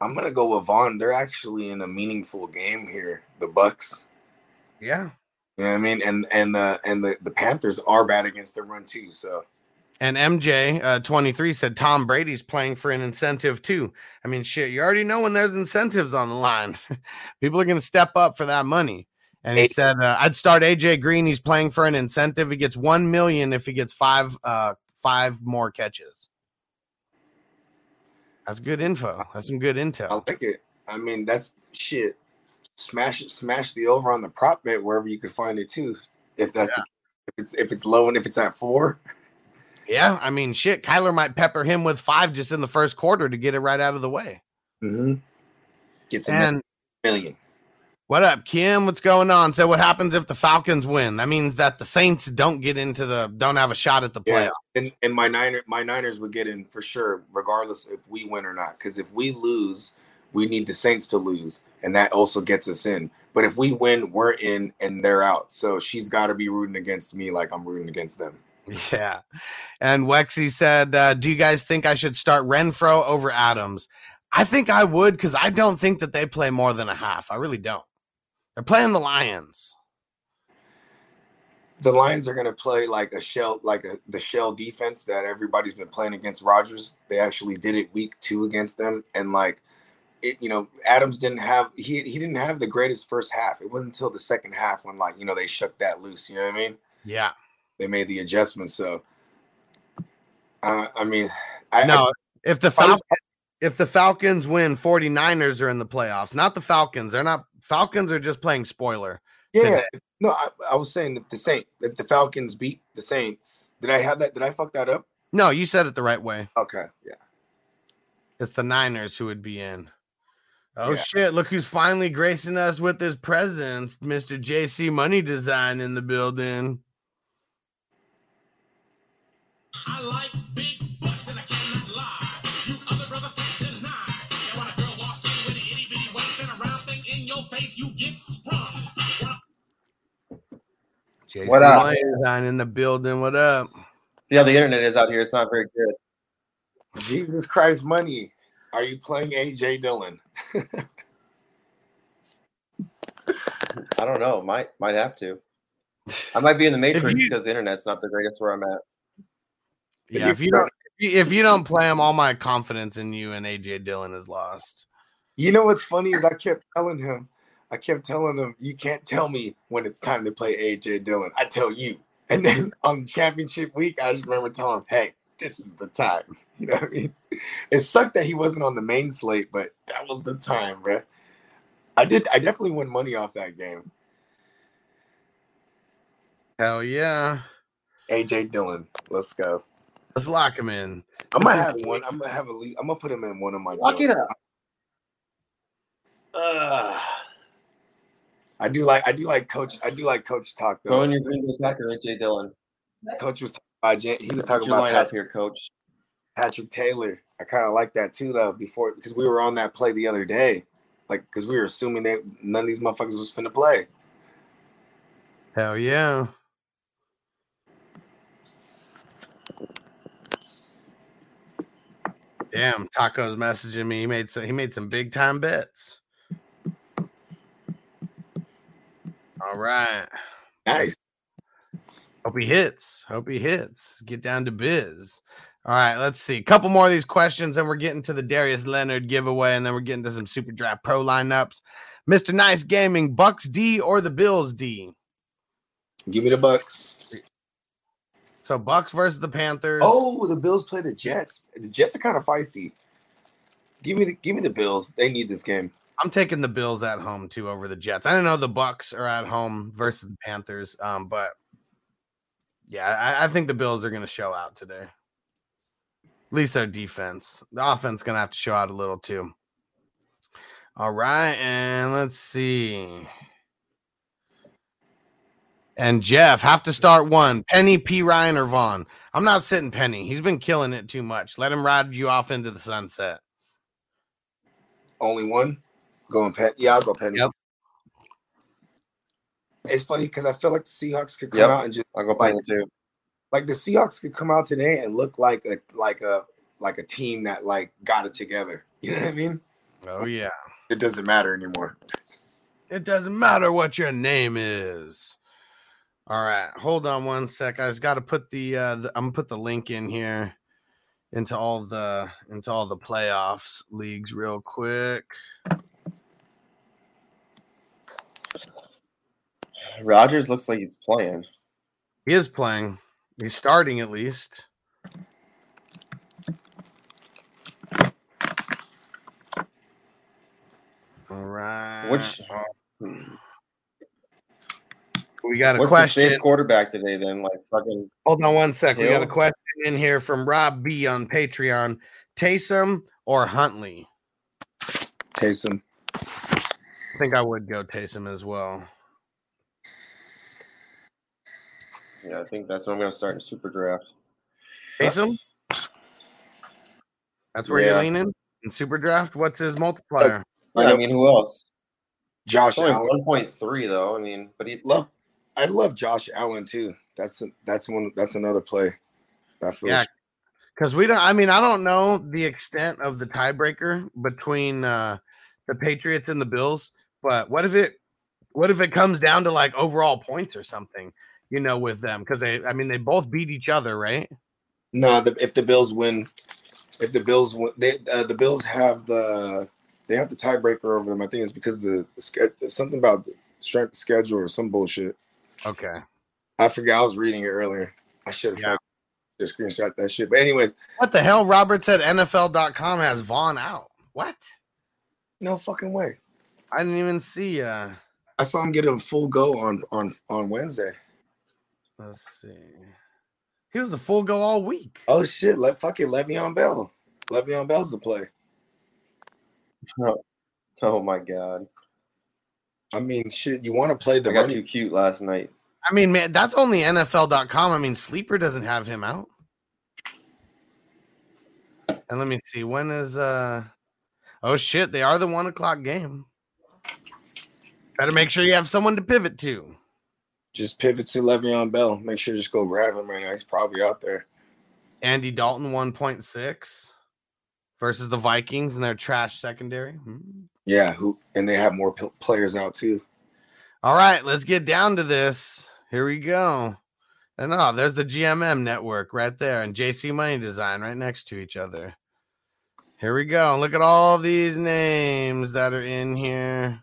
I'm gonna go with Vaughn. They're actually in a meaningful game here. The Bucks. Yeah. You know what I mean? And and the and the, the Panthers are bad against the run too. So And MJ uh, 23 said Tom Brady's playing for an incentive too. I mean, shit, you already know when there's incentives on the line. (laughs) People are going to step up for that money. And he said, uh, I'd start AJ Green. He's playing for an incentive. He gets 1 million if he gets five, uh, five more catches. That's good info. That's some good intel. I like it. I mean, that's shit. Smash it, smash the over on the prop bet wherever you could find it too. If that's if it's if it's low and if it's at four. Yeah. I mean, shit, Kyler might pepper him with five just in the first quarter to get it right out of the way. Mm-hmm. Gets And million. What up, Kim? What's going on? So, what happens if the Falcons win? That means that the Saints don't get into the don't have a shot at the Yeah, playoff. and and my Niner my Niners would get in for sure, regardless if we win or not. Because if we lose, we need the Saints to lose, and that also gets us in. But if we win, we're in, and they're out. So she's got to be rooting against me, like I'm rooting against them. (laughs) Yeah. And Wexy said, uh, "Do you guys think I should start Renfrow over Adams?" I think I would because I don't think that they play more than a half. I really don't. They're playing the Lions. The Lions are going to play like a shell, like a, the shell defense that everybody's been playing against Rodgers. They actually did it week two against them, and like it, you know, Adams didn't have he he didn't have the greatest first half. It wasn't until the second half when like you know they shook that loose. You know what I mean? Yeah. They made the adjustments. So, uh, I mean, I know if the Fal- if the Falcons win, 49ers are in the playoffs. Not the Falcons. They're not Falcons are just playing spoiler. Yeah, today. no, I, I was saying if the Saint, if the Falcons beat the Saints, did I have that? Did I fuck that up? No, you said it the right way. Okay, yeah. It's the Niners who would be in. Oh Yeah. shit, look who's finally gracing us with his presence. Mr. JC Money Design in the building. I like big butts and I cannot lie. You other brothers can't deny. And when a girl walks in with an itty bitty waist and a round thing in your face, you get sprung. JC What up? Money Design in the building. What up? See how the internet is out here. It's not very good. Jesus Christ, money. Are you playing AJ Dillon? I don't know. Might might have to. I might be in the matrix you- because the internet's not the greatest where I'm at. Yeah, if you don't if you- if you don't play him, all my confidence in you and AJ Dillon is lost. You know what's funny is I kept telling him, I kept telling him, you can't tell me when it's time to play AJ Dillon. I tell you. And then mm. on championship week, I just remember telling him, hey, this is the time. (laughs) You know what I mean? It sucked that he wasn't on the main slate, but that was the time, bro. I did. I definitely won money off that game. Hell yeah. AJ Dillon, let's go. Let's lock him in. I'm gonna have one. I'm gonna have a lead. I'm gonna put him in one of my. Lock it up. Ugh. I do like. I do like Coach. I do like Coach talk though. Go in your Green Bay Packers, AJ Dillon. Coach was He was talking about Patrick, here, Coach. Patrick Taylor. I kind of like that too, though. Before because we were on that play the other day, like because we were assuming that none of these motherfuckers was finna play. Hell yeah. Damn, Taco's messaging me. He made some he made some big time bets. All right. Nice. Hope he hits. Hope he hits. Get down to biz. All right, let's see. A couple more of these questions, and we're getting to the Darius Leonard giveaway, and then we're getting to some super draft pro lineups. Mr. Nice Gaming, Bucks D or the Bills D? Give me the Bucks. So Bucks versus the Panthers. Oh, the Bills play the Jets. The Jets are kind of feisty. Give me the give me the Bills. They need this game. I'm taking the Bills at home too over the Jets. I don't know the Bucks are at home versus the Panthers, um, but yeah, I, I think the Bills are going to show out today. At least their defense. The offense going to have to show out a little too. All right, and let's see. And Jeff have to start one. Penny, Perine, or Vaughn. I'm not sitting Penny. He's been killing it too much. Let him ride you off into the sunset. Only one. Going Penny. Yeah, I'll go Penny. Yep. It's funny because I feel like the Seahawks could come Yep. out and just I'll go like, Penny too. like the Seahawks could come out today and look like a like a like a team that like got it together. You know what I mean? Oh yeah. It doesn't matter anymore. It doesn't matter what your name is. All right, hold on one sec. I just got to put the, uh, the I'm gonna put the link in here into all the into all the playoffs leagues real quick. Rodgers looks like he's playing. He is playing. He's starting at least. All right. Which hmm. we got a what's the question? safe quarterback today? Then like fucking Hold on one sec. We got a question in here from Rob B on Patreon. Taysom or Huntley? Taysom. I think I would go Taysom as well. Yeah, I think that's what I'm going to start in Super Draft. Taysom? That's where Yeah. you're leaning in Super Draft. What's his multiplier? Yeah, I mean, who else? Josh It's only Allen. 1.3 though. I mean, but he Love. I love Josh Allen too. That's that's one. That's another play. That feels. Yeah, because we don't. I mean, I don't know the extent of the tiebreaker between uh, the Patriots and the Bills. But what if it? What if it comes down to like overall points or something? You know, with them because they. I mean, they both beat each other, right? No, the, if the Bills win, if the Bills win, they uh, the Bills have the they have the tiebreaker over them. I think it's because the, the something about the strength schedule or some bullshit. Okay. I forgot. I was reading it earlier. I should have just screenshot that shit. But anyways, What the hell? Robert said NFL.com has Vaughn out. What? no fucking way. I didn't even see. uh I saw him get a full go on on on Wednesday. Let's see. He was a full go all week. Oh shit! Let fucking Le'Veon Bell. Le'Veon Bell's the play. Oh, oh my god. I mean, shit. You want to play the I got running? too cute last night. I mean, man, that's only NFL.com. I mean, Sleeper doesn't have him out. And let me see. When is uh oh shit, they are the one o'clock game. Better make sure you have someone to pivot to. Just pivot to Le'Veon Bell. Make sure to just go grab him right now. He's probably out there. Andy Dalton 1.6 versus the Vikings and their trash secondary. Hmm. Yeah, who and they have more p- players out too. All right, let's get down to this. Here we go. And oh, there's the GMM network right there and JC Money Design right next to each other. Here we go. Look at all these names that are in here.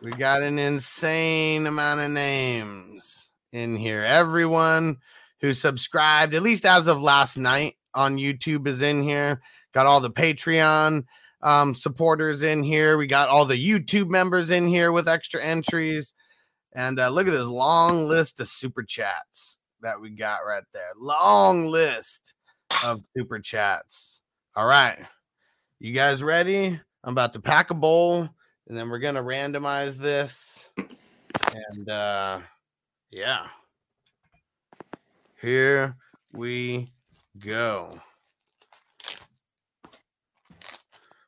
We got an insane amount of names in here. Everyone who subscribed, at least as of last night on YouTube, is in here. Got all the Patreon um, supporters in here. We got all the YouTube members in here with extra entries. And uh, look at this long list of super chats that we got right there. Long list of super chats. All right. You guys ready? I'm about to pack a bowl and then we're to randomize this. And uh, yeah. Here we go.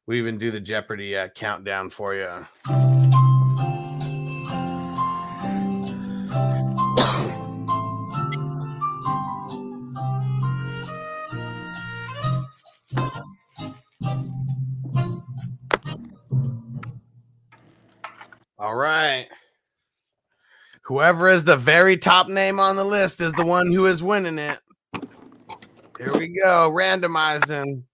We even do the Jeopardy uh, countdown for you. Right. Whoever is the very top name on the list is the one who is winning it. Here we go. Randomizing.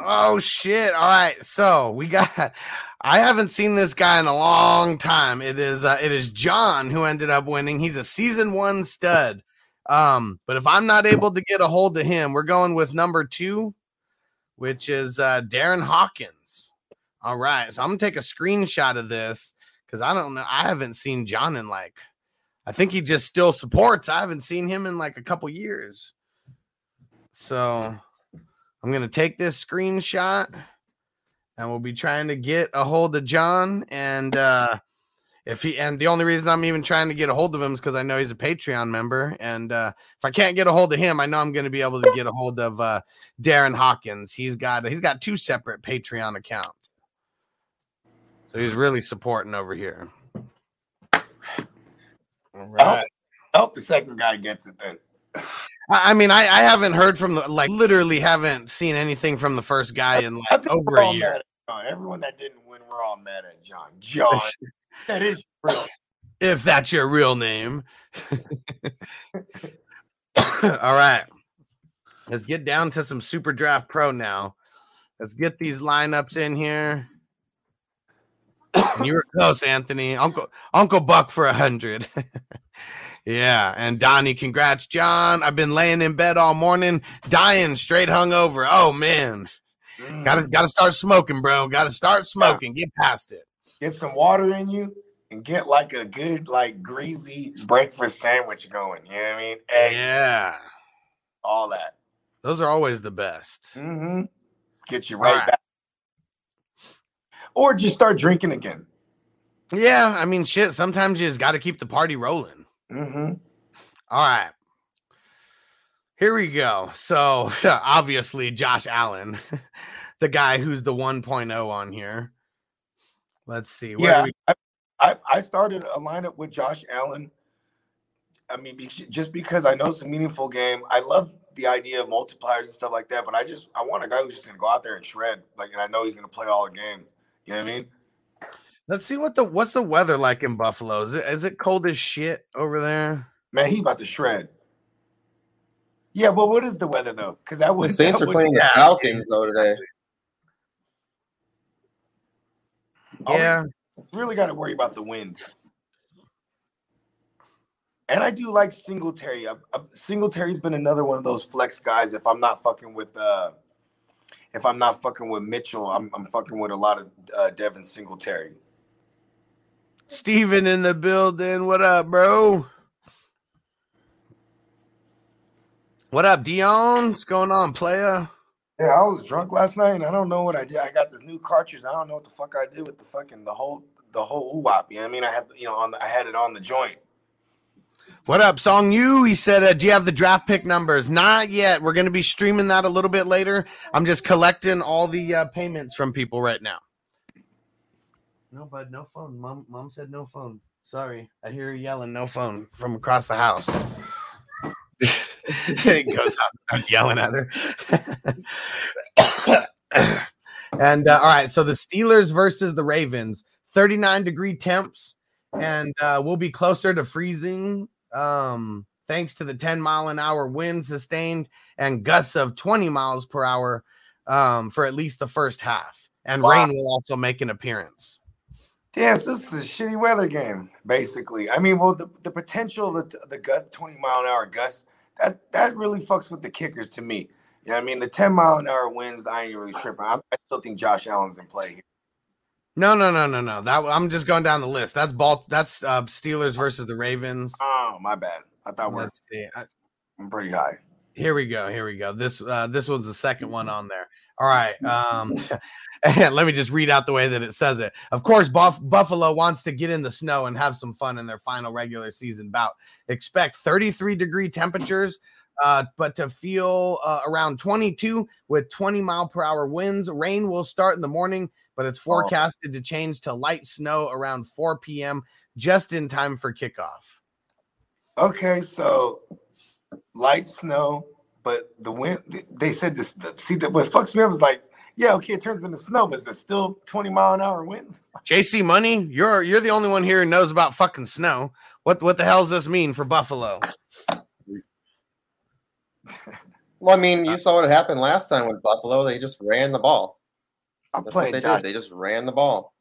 Oh shit. All right. So we got (laughs) I haven't seen this guy in a long time. It is uh, it is John who ended up winning. He's a season 1 stud. Um but if I'm not able to get a hold of him, we're going with number 2 which is uh Darren Hawkins. All right. So I'm going to take a screenshot of this cuz I don't know I haven't seen John in like I think he just still supports. I haven't seen him in like a couple years. So I'm gonna take this screenshot and we'll be trying to get a hold of John. And uh if he and the only reason I'm even trying to get a hold of him is because I know he's a Patreon member. And uh if I can't get a hold of him, I know I'm gonna be able to get a hold of uh Darren Hawkins. He's got he's got two separate Patreon accounts. So he's really supporting over here. All I hope. I hope the second guy gets it then. I I mean, I, I haven't heard from the like literally haven't seen anything from the first guy in like think over a year. mad at John. Everyone that didn't win, we're all mad at John. John, (laughs) that is real. If that's your real name. (laughs) All right. Let's get down to some Super Draft Pro now. Let's get these lineups in here. And you were close, Anthony. Uncle Uncle Buck for a hundred. (laughs) yeah, and Donnie, congrats, John. I've been laying in bed all morning, dying, straight hungover. Oh man, gotta gotta start smoking, bro. Gotta start smoking. Get past it. Get some water in you and get like a good, like greasy breakfast sandwich going. You know what I mean? Eggs, Yeah, all that. those are always the best. Mm-hmm. Get you right, right. back. Or just start drinking again. Yeah, I mean, shit. Sometimes you just got to keep the party rolling. Mm-hmm. All right. Here we go. So (laughs) obviously, Josh Allen, (laughs) the guy who's the 1.0 on here. Let's see. Where Yeah, we- I, I I started a lineup with Josh Allen. I mean, just because I know it's a meaningful game, I love the idea of multipliers and stuff like that. But I just I want a guy who's just gonna go out there and shred. Like, and I know he's gonna play all the game. You know what I mean? Let's see what the what's the weather like in Buffalo. Is it is it cold as shit over there? Man, he about to shred. Yeah, but what is the weather though? Because that The was Saints that are playing the Falcons though today. All we Yeah. really got to worry about the wind. And I do like Singletary. I, I, Singletary's been another one of those flex guys. If I'm not fucking with, uh, if I'm not fucking with Mitchell, I'm, I'm fucking with a lot of uh, Devin Singletary. Steven in the building. What up, bro? What up, Dion? What's going on, playa? Yeah, I was drunk last night, and I don't know what I did. I got this new cartridge. I don't know what the fuck I did with the fucking the whole the whole wop. You know what I mean? I had you know on the, I had it on the joint. What up, Song You? He said, uh, Do you have the draft pick numbers? Not yet. We're going to be streaming that a little bit later. I'm just collecting all the uh, payments from people right now. No, bud, no phone. Mom, mom said no phone. Sorry. I hear her yelling, no phone from across the house. (laughs) he goes out starts yelling at her. (coughs) and uh, all right, so the Steelers versus the Ravens, 39 degree temps, and uh, we'll be closer to freezing um, thanks to the 10 mile an hour wind sustained and gusts of 20 miles per hour um, for at least the first half. And Wow. rain will also make an appearance. Damn, so this is a shitty weather game, basically. I mean, well, the, the potential the, the gust, 20 mile an hour gusts, that that really fucks with the kickers to me. You know what I mean? The 10 mile an hour winds, I ain't really tripping. I, I still think Josh Allen's in play here. No, no, no, no, no. That I'm just going down the list. That's Balt. That's uh, Steelers versus the Ravens. Oh, my bad. I thought we're Let's see. I- I'm pretty high. Here we go. Here we go. This uh, this was the second one on there. All right. (laughs) Um, and (laughs) let me just read out the way that it says it. Of course, Buff- Buffalo wants to get in the snow and have some fun in their final regular season bout. Expect 33 degree temperatures, uh, but to feel uh, around 22 with 20 mile per hour winds. Rain will start in the morning, but it's oh. forecasted to change to light snow around 4 p.m. just in time for kickoff. Okay, so light snow, but the wind, they said this. See, the, what fucks me up is like, yeah, okay, it turns into snow, but is it still 20 mile an hour winds? JC Money, you're you're the only one here who knows about fucking snow. What what the hell does this mean for Buffalo? Well, I mean, you uh, saw what happened last time with Buffalo. They just ran the ball. I'm That's what playing they Josh. did. They just ran the ball.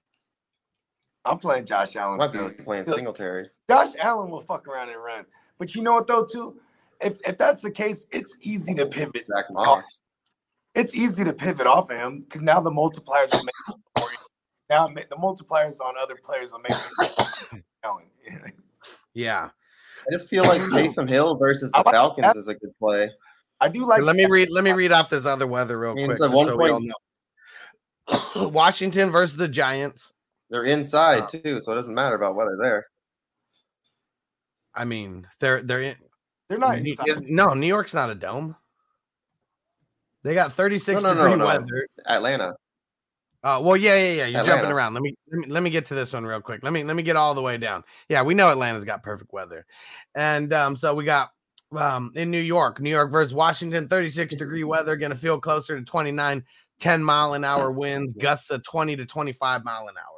I'm playing Josh Allen. Might still. be playing Look, Singletary. Josh Allen will fuck around and run. But you know what though, too? If if that's the case, it's easy to pivot. Zach off. Moss. It's easy to pivot off of him because now the multipliers will make for you. now the multipliers on other players will make Allen. Yeah. I just feel like Taysom Hill versus the like Falcons that. is a good play. I do like. let me read let me read off this other weather real I mean, quick. it's a one so we all point. (coughs) Washington versus the Giants. They're inside Oh. too, so it doesn't matter about weather there. I mean, they're they're in They're not Ne- inside. is- no, New York's not a dome. They got 36 No, no, degree no, weather. Atlanta. Uh, well, yeah, yeah, yeah. You're jumping around. Let me, let me let me get to this one real quick. Let me let me get all the way down. Yeah, we know Atlanta's got perfect weather, and um, so we got um in New York, New York versus Washington, 36 (laughs) degree weather, gonna feel closer to 29, 10 mile an hour (laughs) winds, gusts of 20 to 25 mile an hour.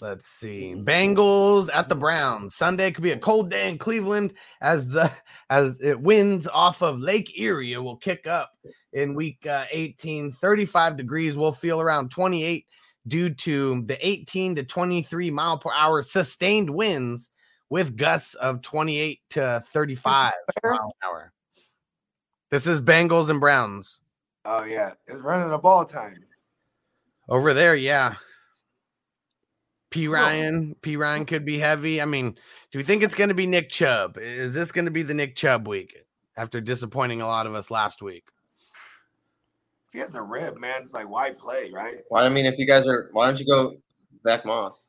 Let's see. Bengals at the Browns. Sunday could be a cold day in Cleveland as the (laughs) as it winds off of Lake Erie will kick up in week uh, 18. 35 degrees. We'll feel around 28 due to the 18 to 23 mile per hour sustained winds with gusts of 28 to 35 mile an hour. This is Bengals and Browns. Oh yeah, it's running a ball time. Over there, yeah. Perine, P Ryan could be heavy. I mean, do we think it's going to be Nick Chubb? Is this going to be the Nick Chubb week after disappointing a lot of us last week? If he has a rib, man, it's like why play, right? Well, I mean, if you guys are, why don't you go Zach Moss?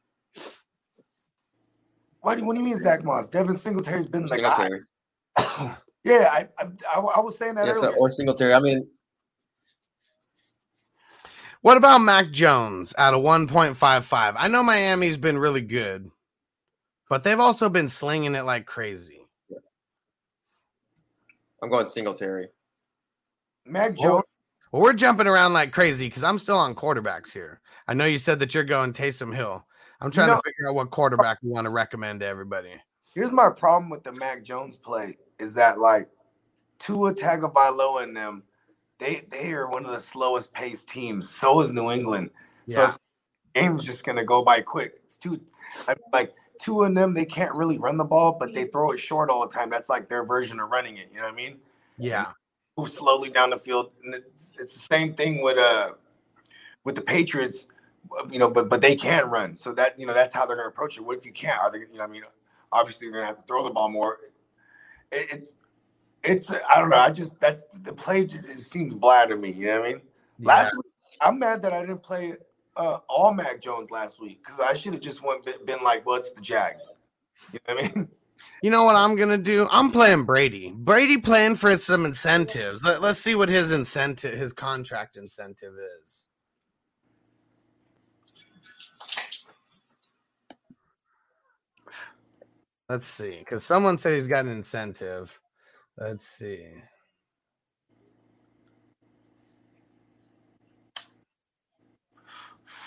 What do you, what do you mean Zach Moss? Devin Singletary's been the Singletary. guy. (coughs) Yeah, I, I I I was saying that Yes, uh, earlier. or Singletary. I mean, What about Mac Jones at a 1.55? I know Miami's been really good, but they've also been slinging it like crazy. I'm going Singletary. Mac Jones. Well, we're jumping around like crazy because I'm still on quarterbacks here. I know you said that you're going Taysom Hill. I'm trying know- to figure out what quarterback we want to recommend to everybody. Here's my problem with the Mac Jones play is that like Tua Tagovailoa and them, they they are one of the slowest paced teams. So is New England. So Yeah. it's, game's just gonna go by quick. It's too I, like two of them. They can't really run the ball, but they throw it short all the time. That's like their version of running it. You know what I mean? Yeah. Move slowly down the field. And it's, it's the same thing with uh with the Patriots. You know, but but they can run. So that you know that's how they're gonna approach it. What if you can't? Are they? You know, what I mean, obviously you're gonna have to throw the ball more. It, it's it's I don't know. I just that's the play just it seems bland to me. You know what I mean? Last week, I'm mad that I didn't play uh, all Mac Jones last week because I should have just went been, like, well, the Jags. You know what I mean? (laughs) You know what I'm gonna do? I'm playing Brady. Brady playing for some incentives. Let, let's see what his incentive, his contract incentive is. Let's see, because someone said he's got an incentive. Let's see.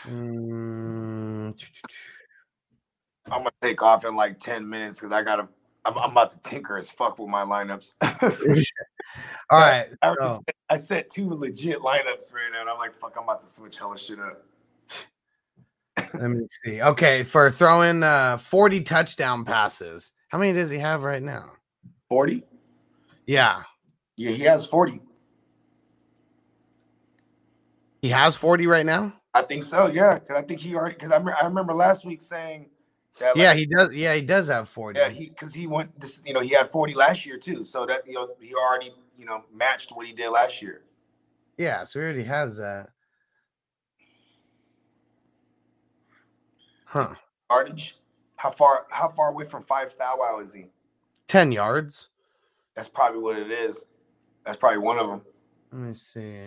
Mm, I'm gonna take off in like 10 minutes because I gotta. I'm, I'm about to tinker as fuck with my lineups. (laughs) All right. I, so- set, I set two legit lineups right now, and I'm like, fuck, I'm about to switch hella shit up. Let me see. Okay, for throwing uh 40 touchdown passes. How many does he have right now? 40? Yeah. Yeah, he has 40. He has 40 right now? I think so. Yeah, because I think he already. Because I, me- I remember last week saying that. Yeah, he does. Yeah, he does have 40. Yeah, he because he went this. You know, he had 40 last year too. So that you know he already you know matched what he did last year. Yeah, so he already has that. Huh. Yardage. How far? How far away from five thou is he? 10 yards. That's probably what it is. That's probably one of them. Let me see.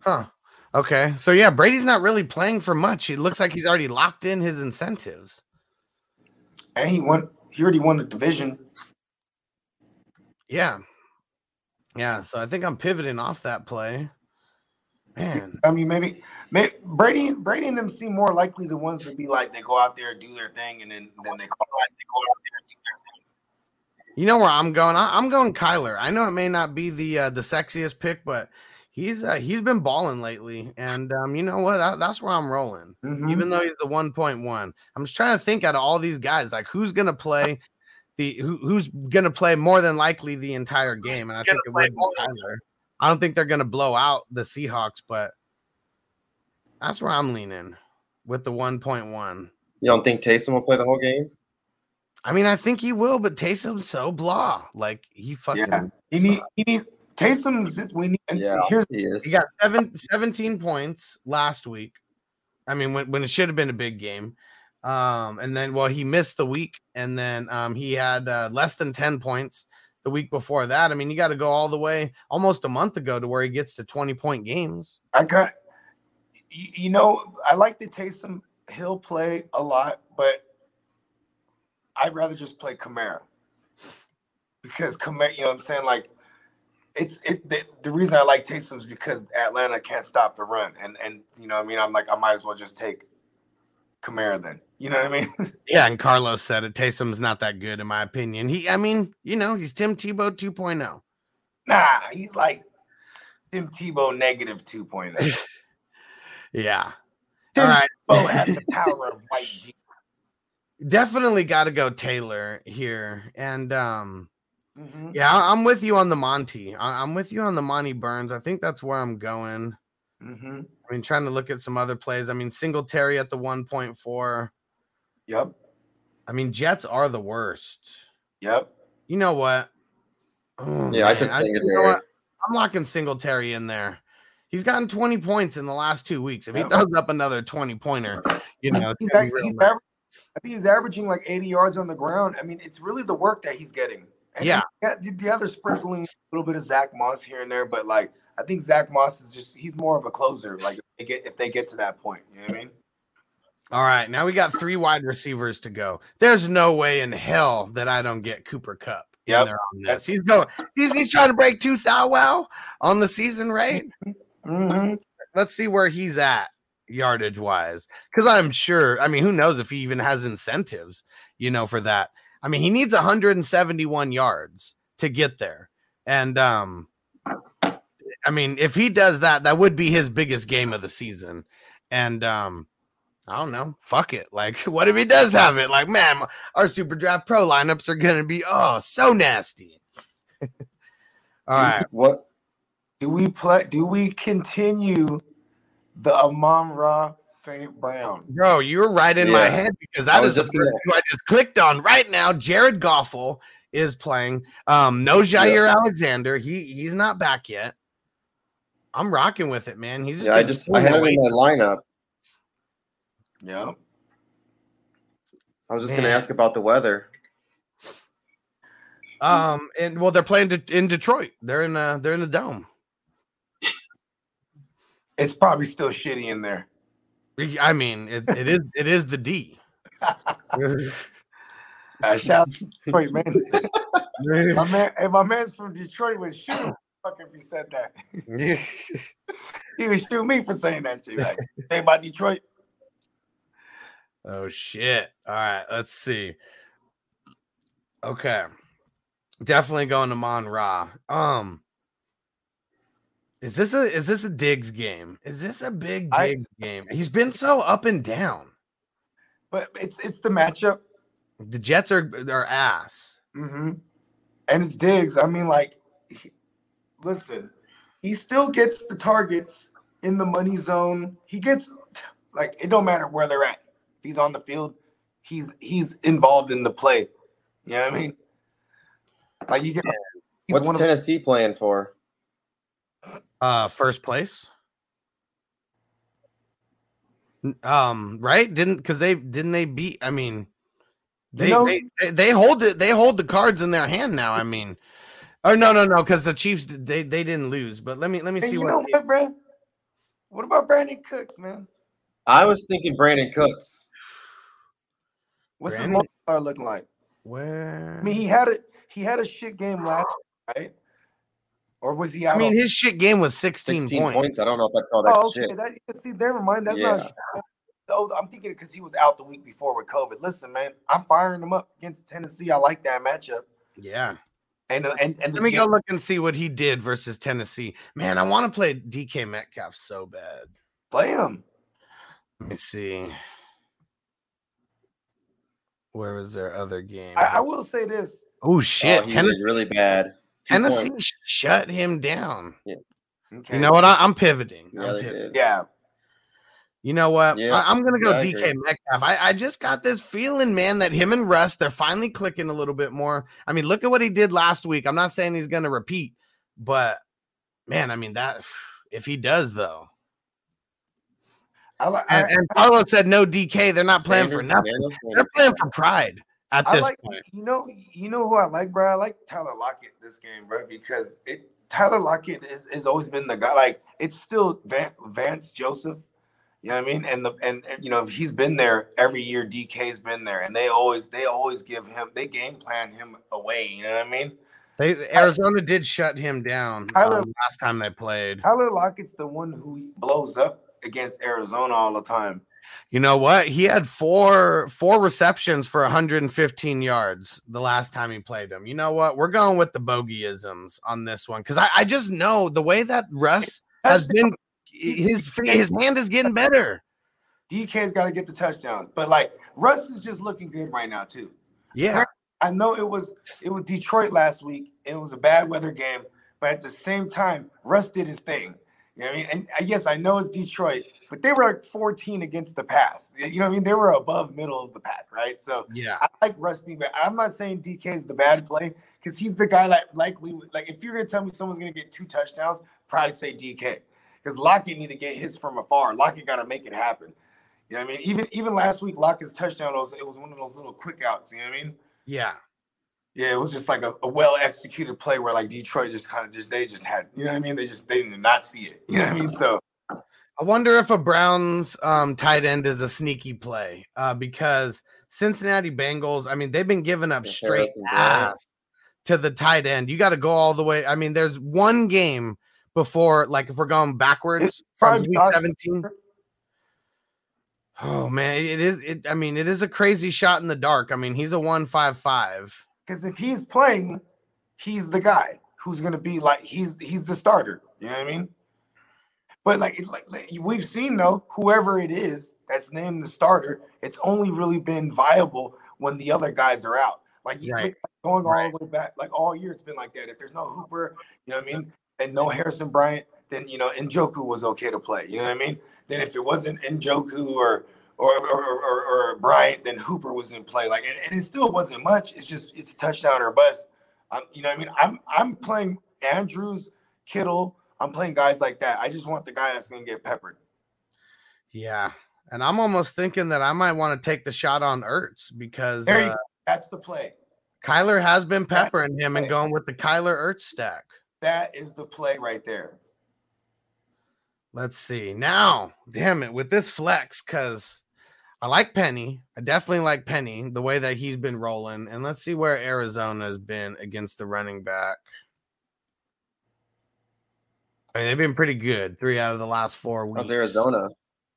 Huh. Okay. So yeah, Brady's not really playing for much. It looks like he's already locked in his incentives. And he won. He already won the division. Yeah. Yeah. So I think I'm pivoting off that play. Man. I mean, maybe, maybe Brady, Brady and them seem more likely the ones to be like they go out there do their thing and then then they call they go out there and do their thing. You know where I'm going? I, I'm going Kyler. I know it may not be the uh, the sexiest pick, but he's uh, he's been balling lately, and um, you know what? That, that's where I'm rolling. Mhm. Even though he's the 1.1, I'm just trying to think out of all these guys, like who's gonna play the who, who's gonna play more than likely the entire game, and I think it would be Kyler. I don't think they're gonna blow out the Seahawks, but that's where I'm leaning with the 1.1. You don't think Taysom will play the whole game? I mean, I think he will, but Taysom's so blah. Like he fucking Yeah, he need he need Taysom's. We need. and Yeah, here's he is. He got seven, 17 points last week. I mean, when, when it should have been a big game. Um, and then, well, he missed the week, and then um, he had uh, less than 10 points the week before that. I mean, you got to go all the way almost a month ago to where he gets to 20 point games. I got. You, you know, I like the Taysom Hill play a lot, but I'd rather just play Kamara because Kamara. You know what I'm saying? Like, it's it. The, the reason I like Taysom is because Atlanta can't stop the run, and and you know, what I mean, I'm like, I might as well just take Kamara then. You know what I mean? (laughs) Yeah, and Carlos said it. Taysom's not that good, in my opinion. He, I mean, you know, he's Tim Tebow oh. 2.0. nah, he's like Tim Tebow oh. 2.0. (laughs) Yeah. Tim All right. Tebow has the power of white (laughs) G. Definitely got to go Taylor here. And, um, Mhm. Yeah, I- I'm with you on the Monty. I- I'm with you on the Monty Burns. I think that's where I'm going. Mhm. I mean, trying to look at some other plays. I mean, Singletary at the 1.4. Yep. I mean, Jets are the worst. Yep. You know what? Oh, Yeah, I took man. you know Singletary. what? I'm locking Singletary in there. He's gotten 20 points in the last two weeks. If he Yeah. throws up another 20 pointer, you know, he's, aver- he's aver- I think he's averaging like 80 yards on the ground. I mean, it's really the work that he's getting. And Yeah. the, the other sprinkling a little bit of Zach Moss here and there, but like I think Zach Moss is just he's more of a closer. Like if they get if they get to that point, you know what I mean? All right, now we got three wide receivers to go. There's no way in hell that I don't get Cooper Kupp in Yep. there on this. He's going. He's, he's trying to break two thou wow on the season rate. (laughs) Mm-hmm. Let's see where he's at yardage wise, because I'm sure. I mean, who knows if he even has incentives, you know, for that. I mean, he needs 171 yards to get there, and um, I mean, if he does that, that would be his biggest game of the season, and um. I don't know. Fuck it. Like, (laughs) what if he does have it? Like, man, our Super Draft Pro lineups are gonna be oh so nasty. (laughs) All right. What? Do we play? Do we continue the Amon Ra St. Brown? Bro, you're right in my head because I that was the just gonna- I just clicked on right now. Jared Goffel is playing. Um, no Jaire Alexander. He he's not back yet. I'm rocking with it, man. He's just Yeah, I just I had him in my lineup. Yeah. I was just gonna ask about the weather. Um, and well, they're playing de- in Detroit. They're in uh they're in the dome. It's probably still shitty in there. I mean, it, it is it is the D. (laughs) Uh, shout Detroit, man. (laughs) my man, hey, my man's from Detroit would shoot. him, Fuck if he said that. (laughs) he would shoot me for saying that shit. Like, say about Detroit. Oh shit. All right, let's see. Okay. Definitely going to Mon Ra. Um is this a is this a Diggs game? Is this a big I- Diggs game? He's been so up and down. But it's it's the matchup. The Jets are are ass. Mm-hmm. And it's Diggs. I mean, like, he- listen, he still gets the targets in the money zone. He gets like it don't matter where they're at. If he's on the field, he's he's involved in the play. You know what I mean? Like you get What's one of Tennessee playing for? Uh first place. Um, right? Didn't because they didn't they beat I mean they, know- they they they hold it they hold the cards in their hand now. I mean Oh no no no because the Chiefs they they didn't lose. But let me let me see you what know what, bro? What about Brandin Cooks, man? I was thinking Brandin Cooks. What's Brandin- his multiplier looking like? where I mean, he had a he had a shit game last, year, right? Or was he out? I mean on- his shit game was 16, 16 points. points. I don't know if I call that oh, okay. shit. That, see, never mind. That's not. Yeah. shit. Oh, I'm thinking because he was out the week before with COVID. Listen, man, I'm firing him up against Tennessee. I like that matchup. Yeah. And uh, and and Let me go look and see what he did versus Tennessee. Man, I want to play DK Metcalf so bad. play him. Let me see. Where was their other game? I, I will say this. oh Oh, shit! he Tennessee, did really bad. Two Tennessee points. sh- shut him down. Okay. You know what? I, I'm pivoting. Yeah, I'm pivoting. Yeah. You know what? Yeah, I, am gonna go yeah, DK agree. Metcalf. I, I just got this feeling, man, that him and Russ they're finally clicking a little bit more. I mean, look at what he did last week. I'm not saying he's gonna repeat, but man, I mean that if he does though. I, li- And, I, and Carlo said no DK. They're not playing for nothing. They're playing for pride at I this like point. you know you know who I like, bro. I like Tyler Lockett this game, bro, because it Tyler Lockett is, has always been the guy. Like it's still Van, Vance Joseph. You know what I mean? And the and, and you know he's been there every year. DK's been there, and they always they always give him they game plan him away. You know what I mean? They Arizona did shut him down Tyler- um, last time they played. Tyler Lockett's the one who blows up against Arizona all the time. You know what? He had four four receptions for 115 yards the last time he played him. You know what? We're going with the bogeyisms on this one because I, I just know the way that Russ has been. His his hand is getting better. DK's got to get the touchdowns, but like Russ is just looking good right now too. Yeah, I know it was it was Detroit last week. It was a bad weather game, but at the same time, Russ did his thing. You know I mean? And I guess I know it's Detroit, but they were like 14 against the pass. You know what I mean? They were above middle of the pack, right? So Yeah. I like Russ being back. I'm not saying DK is the bad play because he's the guy that likely like if you're gonna tell me someone's gonna get two touchdowns, probably say DK. Because Lockett need to get his from afar. Lockett gotta make it happen. You know what I mean? Even even last week, Lockett's touchdown was it was one of those little quick outs. You know what I mean? Yeah. Yeah, it was just like a, a well executed play where like Detroit just kind of just they just had you know what I mean? They just they did not see it. You know what I mean? So I wonder if a Browns um, tight end is a sneaky play uh, because Cincinnati Bengals, I mean, they've been giving up straight ass to the tight end. You got to go all the way. I mean, there's one game before, like, if we're going backwards from week Josh 17. Oh man, it is. It. I mean, it is a crazy shot in the dark. I mean, he's a one five five. Because if he's playing, he's the guy who's gonna be like he's he's the starter. You know what I mean? But like, like, like we've seen though, whoever it is that's named the starter, it's only really been viable when the other guys are out. Like Right. going all Right. the way back, like all year, it's been like that. If there's no Hooper, you know what I mean, and no Harrison Bryant, then you know Njoku was okay to play. You know what I mean? Then if it wasn't Njoku or or or, or, or Bryant, then Hooper was in play. Like, and, and it still wasn't much. It's just it's touchdown or bust. I'm, you know what I mean? I'm I'm playing Andrews, Kittle. I'm playing guys like that. I just want the guy that's gonna get peppered. Yeah, and I'm almost thinking that I might want to take the shot on Ertz because There you uh. That's the play. Kyler has been peppering him and going with the Kyler Ertz stack. That is the play right there. Let's see. Now, damn it, with this flex, because I like Penny. I definitely like Penny, the way that he's been rolling. And let's see where Arizona has been against the running back. I mean, they've been pretty good. Three out of the last four weeks. How's Arizona?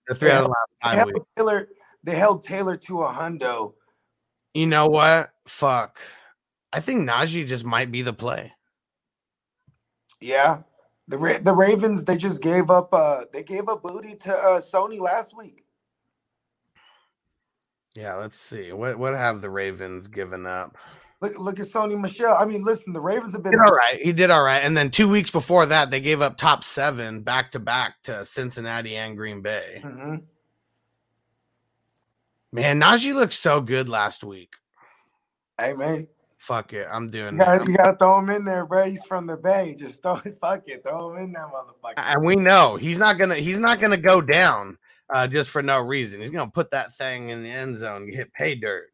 The three out of the last They five held weeks. Taylor. They held Taylor to a hundo. You know what? Fuck. I think Najee just might be the play. Yeah, the Ra- the Ravens. They just gave up. Uh, they gave up booty to uh, Sony last week. Yeah, let's see. What what have the Ravens given up? Look, look at Sony Michel. I mean, listen, the Ravens have been all right. He did all right. And then two weeks before that, they gave up top seven back to back to Cincinnati and Green Bay. Mhm. Man, Najee looked so good last week. Hey man, Fuck it. I'm doing you it. gotta, you gotta throw him in there, bro. He's from the Bay. Just throw it. (laughs) Fuck it, throw him in that motherfucker. And we know he's not gonna he's not gonna go down uh, just for no reason. He's gonna put that thing in the end zone hit pay dirt.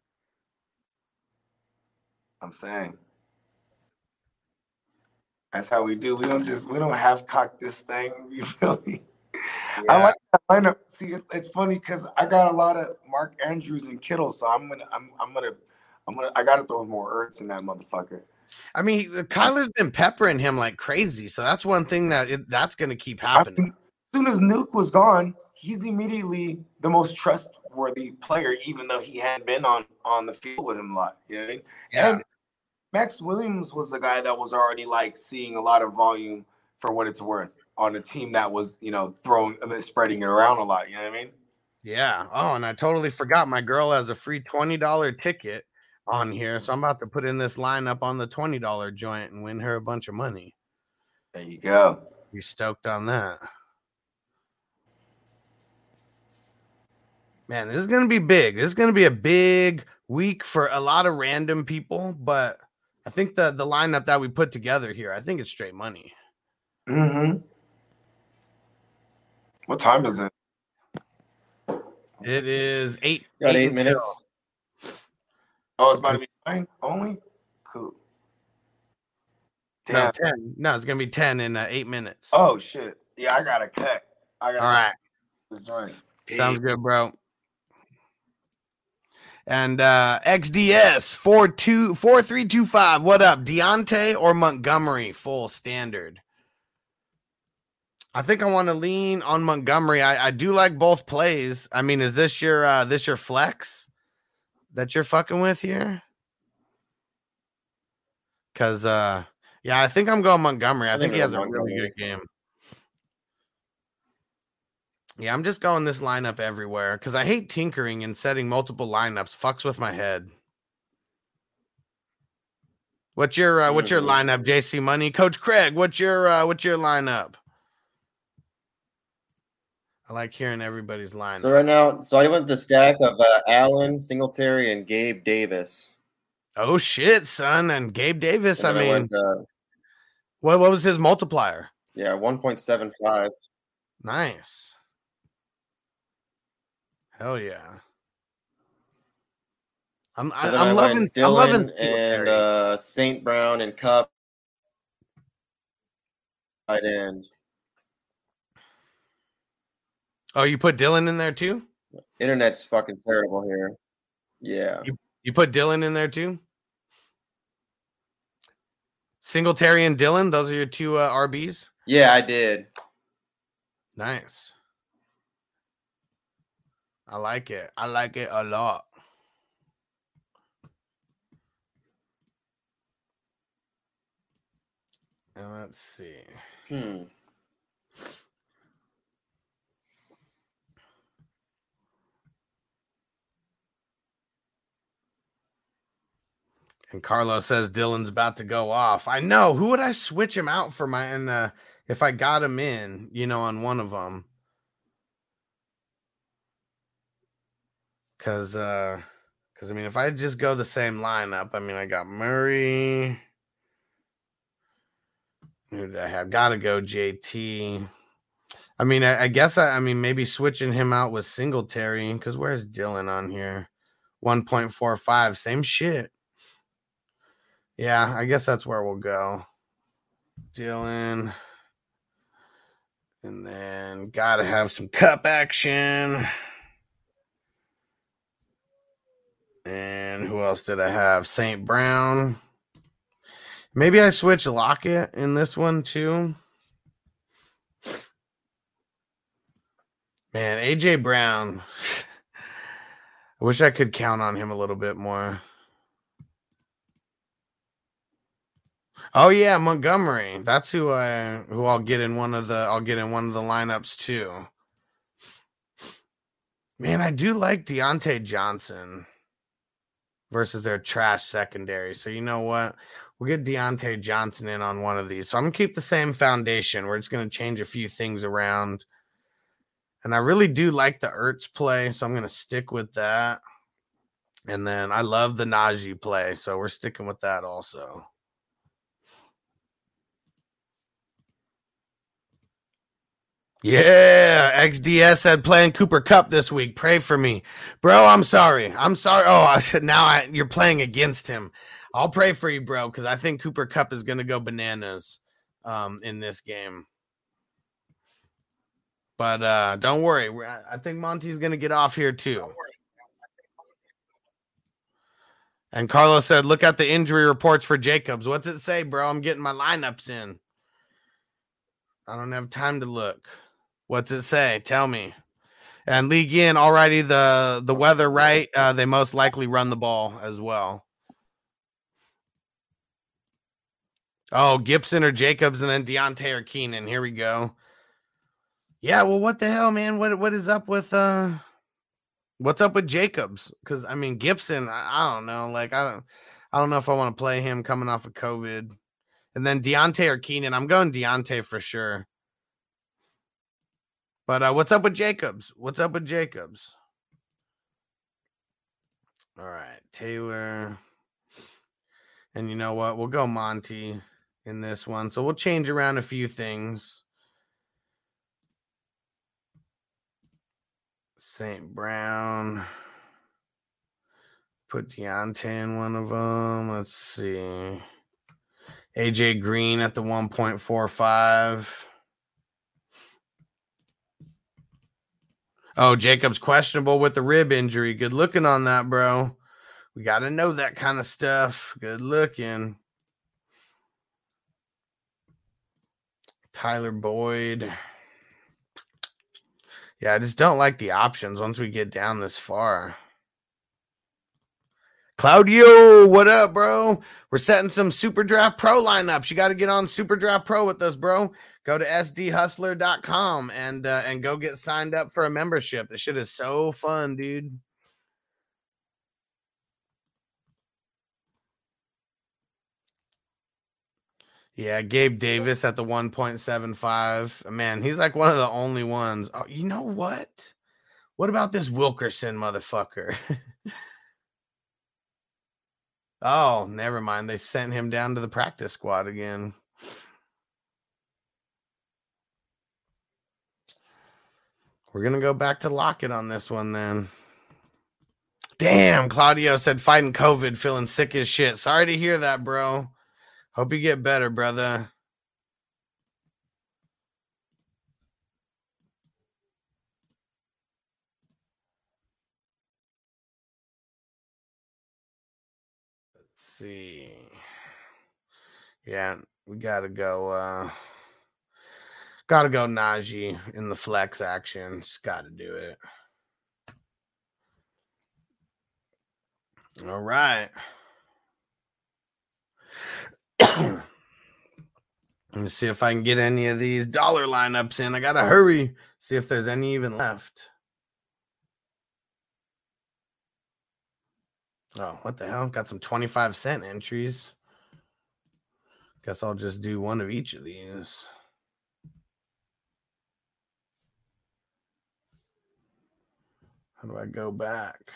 I'm saying. That's how we do. We don't just we don't half cock this thing. (laughs) You feel me? I like that lineup. See, it's funny because I got a lot of Mark Andrews and Kittle, so I'm gonna I'm I'm gonna I'm gonna I gotta throw more Ertz in that motherfucker. I mean, the Kyler's been peppering him like crazy, so that's one thing that it, that's gonna keep happening. As soon as Nuke was gone, he's immediately the most trustworthy player, even though he hadn't been on on the field with him a lot. You know what I mean? Yeah. And Max Williams was the guy that was already like seeing a lot of volume for what it's worth on a team that was, you know, throwing spreading it around a lot. You know what I mean? Yeah. Oh, and I totally forgot my girl has a free twenty dollar ticket on here, so I'm about to put in this lineup on the twenty dollar joint and win her a bunch of money. There you go. You stoked on that? Man, this is gonna be big. This is gonna be a big week for a lot of random people, but I think the the lineup that we put together here, I think it's straight money. Mm-hmm. What time is it? It is eight. Got eight until- minutes. Oh, it's about to be nine only. Cool. No, Damn. 10. No, it's gonna be 10 in uh, eight minutes. Oh shit. Yeah, I gotta cut. I gotta All right. the joint. Sounds good, bro. And uh XDS 42 4325. What up? Diontae or Montgomery full standard? I think I want to lean on Montgomery. I, I do like both plays. I mean, is this your uh this your flex that you're fucking with here? Cause uh yeah, I think I'm going Montgomery. I, I think think he has a really good game. Yeah, I'm just going this lineup everywhere because I hate tinkering and setting multiple lineups. Fucks with my head. What's your uh, what's your Mhm. lineup, JC Money? Coach Craig, what's your uh, what's your lineup? I like hearing everybody's line. So right now, so I went the stack of uh, Allen, Singletary, and Gabe Davis. oh shit, son, and Gabe Davis. I And then mean, went, uh, what what was his multiplier? yeah, one point seven five. Nice. Hell yeah. I'm So I loving went I'm loving Dillon and uh, Saint Brown and Kupp. Tight end. Oh, you put Dillon in there too? Internet's fucking terrible here. Yeah. You you put Dillon in there too? Singletary and Dillon, those are your two uh, RBs. Yeah, I did. Nice. I like it. I like it a lot. And let's see. Hmm. And Carlos says Dillon's about to go off. I know. Who would I switch him out for my and uh if I got him in, you know, on one of them? Cause uh because I mean if I just go the same lineup, I mean I got Murray. Who did I have? Gotta go JT. I mean, I, I guess I, I mean maybe switching him out with Singletary because where's Dillon on here? 1.45, same shit. Yeah, I guess that's where we'll go. Dillon. And then gotta have some Kupp action. And who else did I have? St. Brown. Maybe I switch Lockett in this one too. Man, AJ Brown. I wish I could count on him a little bit more. Oh yeah, Montgomery. That's who I who I'll get in one of the I'll get in one of the lineups too. Man, I do like Diontae Johnson versus their trash secondary. So you know what? We'll get Diontae Johnson in on one of these. So I'm gonna keep the same foundation. We're just gonna change a few things around. And I really do like the Ertz play, so I'm gonna stick with that. And then I love the Najee play, so we're sticking with that also. Yeah, XDS said playing Cooper Kupp this week. Pray for me, bro. I'm sorry. I'm sorry. Oh, I said now I, you're playing against him. I'll pray for you, bro, because I think Cooper Kupp is going to go bananas um, in this game. But uh, don't worry. I I think Monty's going to get off here too. And Carlos said, "Look at the injury reports for Jacobs. What's it say, bro? I'm getting my lineups in. I don't have time to look. What's it say? Tell me." And league in already the the weather right. Uh, they most likely run the ball as well. Oh, Gibson or Jacobs, and then Diontae or Keenan. Here we go. Yeah, well, what the hell, man? What what is up with uh what's up with Jacobs? Because I mean Gibson, I, I don't know. Like I don't I don't know if I want to play him coming off of COVID. And then Diontae or Keenan. I'm going Diontae for sure. But uh what's up with Jacobs? What's up with Jacobs? All right, Taylor. And you know what? We'll go Monty in this one. So we'll change around a few things. St. Brown. Put Diontae in one of them. Let's see. AJ Green at the 1.45. Oh, Jacob's questionable with the rib injury. Good looking on that, bro. We got to know that kind of stuff. Good looking. Tyler Boyd. Yeah, I just don't like the options once we get down this far. Claudio, what up, bro? We're setting some Super Draft Pro lineups. You got to get on Super Draft Pro with us, bro. Go to sdhustler.com and uh, and go get signed up for a membership. This shit is so fun, dude. Yeah, Gabe Davis at the 1.75. Man, he's like one of the only ones. Oh, you know what? What about this Wilkerson motherfucker? (laughs) oh, never mind. They sent him down to the practice squad again. We're going to go back to Lockett on this one then. Damn, Claudio said fighting COVID, feeling sick as shit. Sorry to hear that, bro. Hope you get better, brother. Let's see. Yeah, we gotta go. uh Gotta go Najee in the flex action. Just gotta do it. All right. (coughs) Let me see if I can get any of these dollar lineups in. I gotta hurry. See if there's any even left. Oh, what the hell? Got some 25 cent entries. Guess I'll just do one of each of these. How do I go back?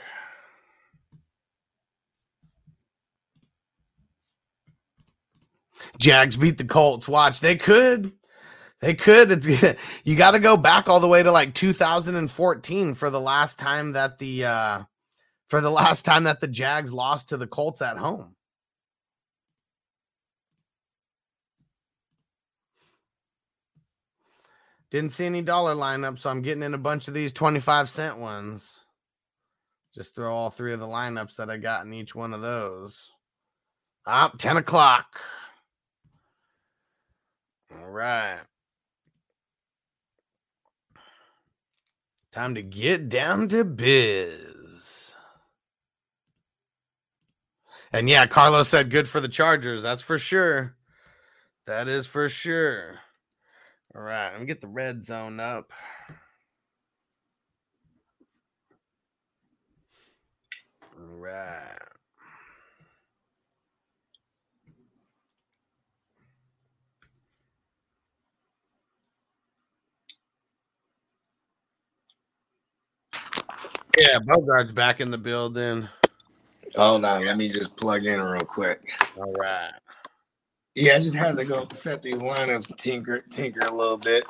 Jags beat the Colts. Watch, they could. They could. It's you got to go back all the way to like 2014 for the last time that the uh for the last time that the Jags lost to the Colts at home. Didn't see any dollar lineup, so I'm getting in a bunch of these 25 cent ones. Just throw all three of the lineups that I got in each one of those. Up 10 o'clock. All right. Time to get down to biz. And yeah, Carlos said good for the Chargers. That's for sure. That is for sure. All right, let me get the red zone up. All right. Yeah, Bogart's back in the building. Hold on, let me just plug in real quick. All right. Yeah, I just had to go set these lineups, tinker, tinker a little bit.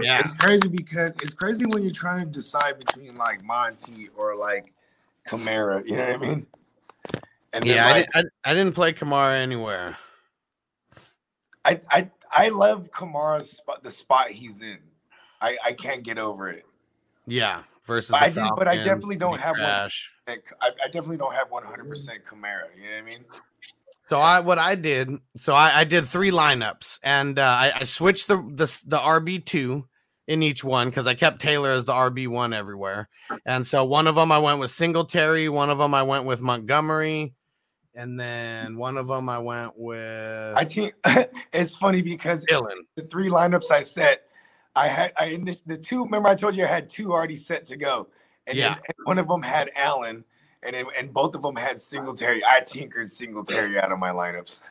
Yeah. It's crazy because it's crazy when you're trying to decide between like Monty or like Kamara. You know what I mean? And yeah, I, like, di- I, I didn't play Kamara anywhere. I, I I love Kamara's spot, the spot he's in. I I can't get over it. Yeah, versus But the I did, but I definitely don't pretty have one. I, I definitely don't have 100 percent Kamara. You know what I mean? So I what I did, so I, I did three lineups, and uh, I, I switched the the the RB two in each one because I kept Taylor as the RB one everywhere, and so one of them I went with Singletary, one of them I went with Montgomery, and then one of them I went with I think (laughs) it's funny because Dillon. the three lineups I set, I had I init- the two. Remember, I told you I had two already set to go, and, Yeah. then- and one of them had Allen, and then, and both of them had Singletary. I tinkered Singletary out of my lineups.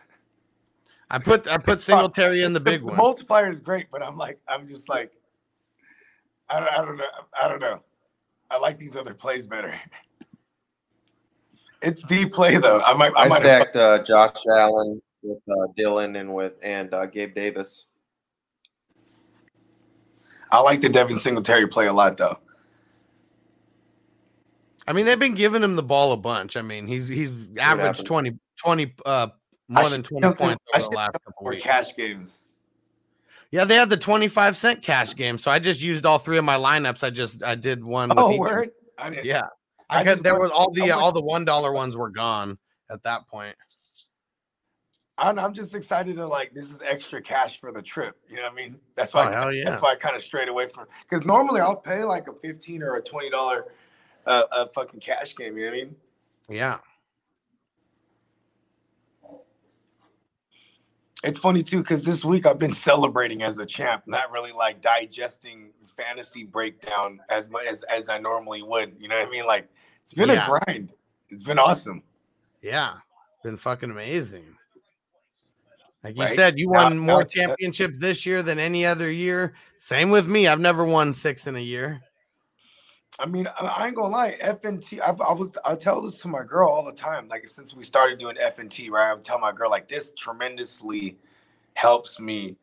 I put I put Singletary in the big the one. multiplier is great, but I'm like I'm just like I don't, I don't know I don't know. I like these other plays better. It's the play though. I might I, I might have stacked uh, Josh Allen with uh, Dillon and with and uh, Gabe Davis. I like the Devin Singletary play a lot though. I mean, they've been giving him the ball a bunch. I mean, he's he's averaged happened? 20, 20 uh more than twenty points over the last couple weeks. cash games. Yeah, they had the 25 cent cash game. So I just used all three of my lineups. I just I did one with Oh, word! I didn't. Yeah. Got there was all the uh, all the one dollar ones were gone at that point. I'm, I'm just excited to like this is extra cash for the trip. You know what I mean? That's why. Oh, hell I, yeah. That's why I kind of strayed away from because normally I'll pay like a fifteen or a twenty dollar uh, a fucking cash game. You know what I mean? Yeah. It's funny too because this week I've been celebrating as a champ, not really like digesting fantasy breakdown as much as, as I normally would. You know what I mean? Like it's been Yeah. a grind. It's been awesome. Yeah. Been fucking amazing. Like you Right. said, you won more championships this year than any other year. Same with me. I've never won six in a year. I mean, I, ain't gonna lie. FNT. I, I was. I tell this to my girl all the time. Like since we started doing FNT, right? I would tell my girl like this tremendously helps me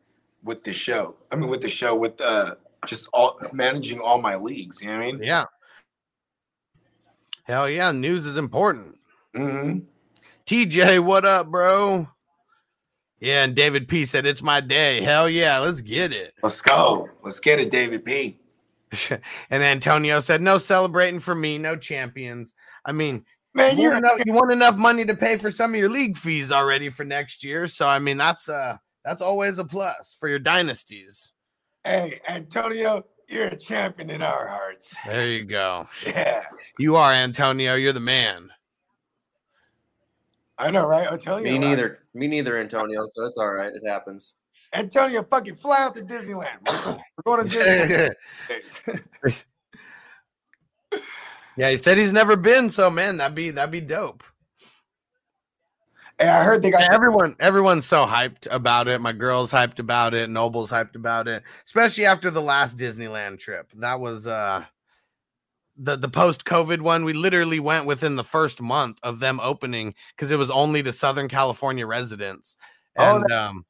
with the show. I mean, with the show, with uh, just all managing all my leagues. You know what I mean? Yeah. Hell yeah, news is important. Mm-hmm. TJ, what up, bro? Yeah, and David P said it's my day. Hell yeah, let's get it. Let's go. Let's get it, David P. (laughs) and Antonio said, no celebrating for me, no champions. I mean, Man, you you're enough, you want enough money to pay for some of your league fees already for next year. So I mean, that's uh that's always a plus for your dynasties. Hey, Antonio, you're a champion in our hearts. There you go. Yeah, You are Antonio. You're the man. I know, right? I'll tell you. Me right? neither. Me neither, Antonio. So it's all right. It happens. Antonio, fucking fly out to Disneyland. We're going to Disneyland. (laughs) (laughs) Yeah, he said he's never been, so man, that'd be that'd be dope. Hey, I heard they got everyone everyone's so hyped about it. My girl's hyped about it, Noble's hyped about it, especially after the last Disneyland trip. That was uh the the post COVID one. We literally went within the first month of them opening because it was only to Southern California residents. Oh, And um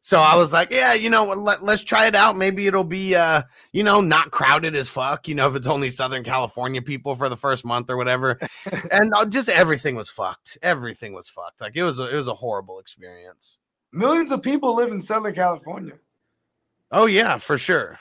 so I was like, yeah, you know, let, let's try it out. Maybe it'll be uh, you know, not crowded as fuck, you know, if it's only Southern California people for the first month or whatever. (laughs) and uh, just everything was fucked. Everything was fucked. Like it was a, it was a horrible experience. millions of people live in Southern California. Oh yeah, for sure.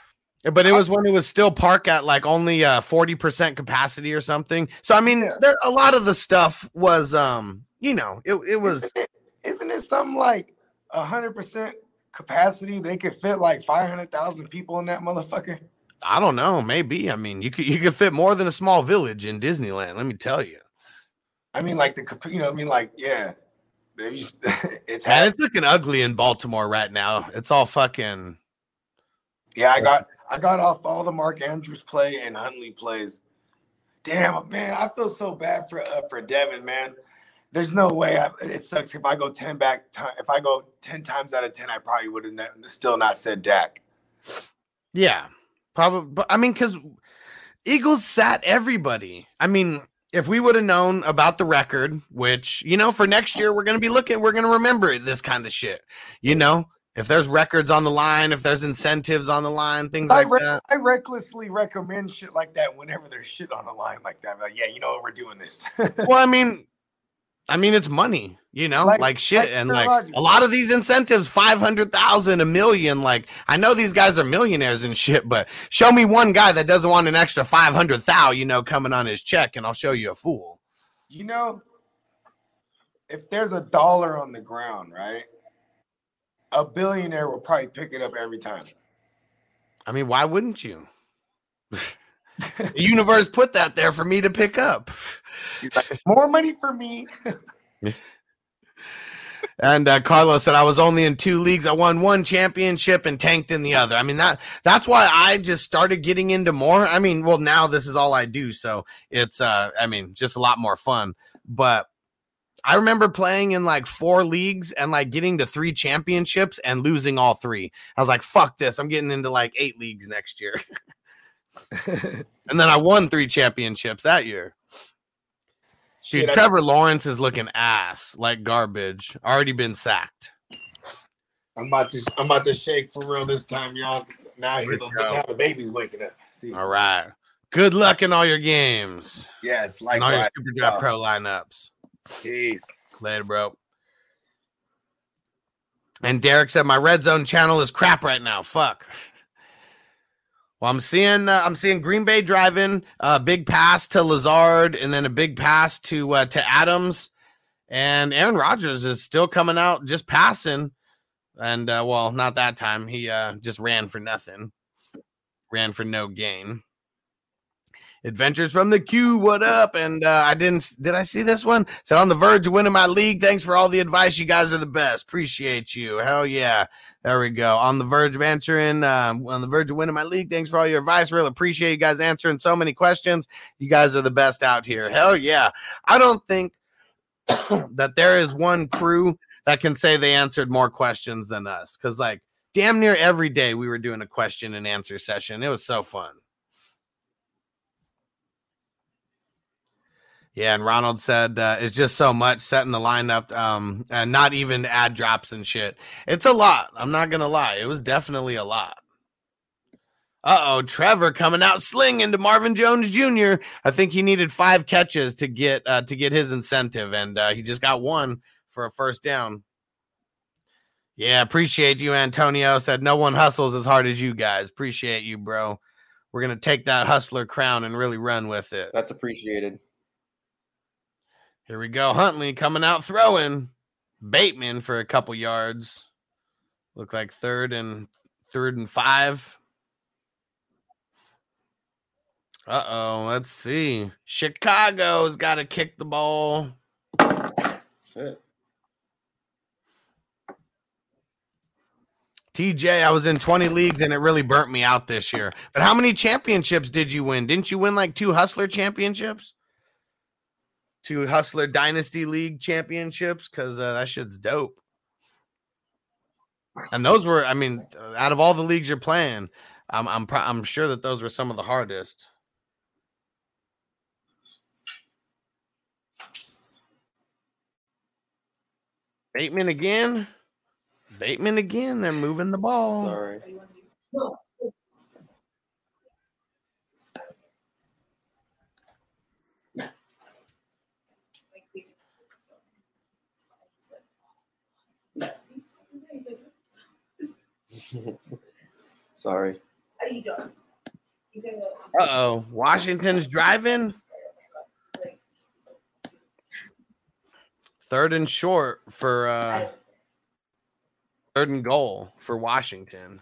But it was when it was still park at like only uh 40% capacity or something. So I mean, there a lot of the stuff was um, you know, it, it was Isn't it, isn't it something like hundred percent capacity? They could fit like five hundred thousand people in that motherfucker. I don't know, maybe. I mean, you could you could fit more than a small village in Disneyland, let me tell you. I mean, like the you know, I mean, like yeah, just- (laughs) it's Man, it's looking ugly in Baltimore right now. It's all fucking Yeah, I got I got off all the Mark Andrews play and Huntley plays. Damn, man, I feel so bad for uh, for Devin, man. There's no way. I, it sucks if I go ten back. If I go ten times out of ten, I probably would have ne- still not said Dak. Yeah, probably. But I mean, because Eagles sat everybody. I mean, if we would have known about the record, which you know, for next year we're gonna be looking, we're gonna remember this kind of shit. You know, if there's records on the line, if there's incentives on the line, things I, like re- that. I recklessly recommend shit like that whenever there's shit on the line like that. I'm like, yeah, you know what? We're doing this. (laughs) Well, I mean, I mean, it's money, you know, like, Like- shit, like and like a lot of these incentives, five hundred thousand, a million. Like, I know these guys are millionaires and shit, but show me one guy that doesn't want an extra five hundred thou, you know, coming on his check, and I'll show you a fool. you know, if there's a dollar on the ground, right? A billionaire will probably pick it up every time. I mean, why wouldn't you? (laughs) the universe put that there for me to pick up. More money for me. (laughs) And uh, Carlos said I was only in two leagues. I won one championship and tanked in the other. I mean that that's why I just started getting into more. I mean, well now this is all I do, so it's uh I mean just a lot more fun. But I remember playing in like four leagues and like getting to three championships and losing all three. I was like, fuck this. I'm getting into like eight leagues next year. (laughs) (laughs) and then I won three championships that year. Dude, Shit, I- Trevor Lawrence is looking ass like garbage. Already been sacked. I'm about to I'm about to shake for real this time, y'all. Now, here the, now the baby's waking up. See, All right. Good luck in all your games. yes, like all your. Super Draft Pro lineups. Peace. Later, bro. And Derek said my red zone channel is crap right now. Fuck. Well, I'm seeing uh, I'm seeing Green Bay driving a big pass to Lazard and then a big pass to uh, to Adams, and Aaron Rodgers is still coming out just passing, and uh, well, not that time. He uh, just ran for nothing, ran for no gain. Adventures from the Q, what up? And uh, I didn't did I see this one? Said on the verge of winning my league. Thanks for all the advice. You guys are the best. Appreciate you. Hell yeah. There we go. On the verge of answering, um, on the verge of winning my league. Thanks for all your advice. Really appreciate you guys answering so many questions. You guys are the best out here. Hell yeah. I don't think (coughs) that there is one crew that can say they answered more questions than us. Cause like damn near every day we were doing a question and answer session. It was so fun. Yeah, and Ronald said uh, it's just so much setting the lineup, um, and not even ad drops and shit. It's a lot. I'm not gonna lie. It was definitely a lot. Uh oh, Trevor coming out slinging to Marvin Jones Jr. I think he needed five catches to get uh, to get his incentive, and uh, he just got one for a first down. Yeah, appreciate you, Antonio. Said no one hustles as hard as you guys. Appreciate you, bro. We're gonna take that hustler crown and really run with it. That's appreciated. Here we go. Huntley coming out throwing. Bateman for a couple yards. Look like third and third and five. Uh oh. Let's see. Chicago's got to kick the ball. Shit. TJ, I was in 20 leagues and it really burnt me out this year. But how many championships did you win? Didn't you win like two Hustler championships? Two Hustler Dynasty League championships? Because uh, that shit's dope. And those were, I mean, out of all the leagues you're playing, I'm I'm pro- I'm sure that those were some of the hardest. Bateman again. Bateman again. They're moving the ball. Sorry. (laughs) Sorry. How you doing? Uh oh. Washington's driving. Third and short for uh third and goal for Washington.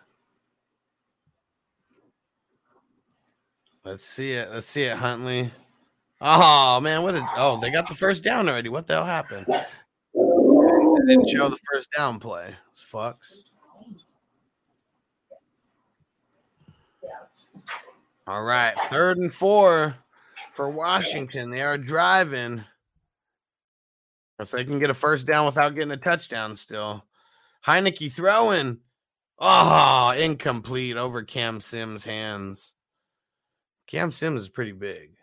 Let's see it. Let's see it, Huntley. Oh man, what is oh they got the first down already. What the hell happened? They didn't show the first down play. It's fucks. All right, third and four for Washington. They are driving. So they can get a first down without getting a touchdown still. Heinicke throwing. Oh, incomplete over Cam Sims' hands. Cam Sims is pretty big.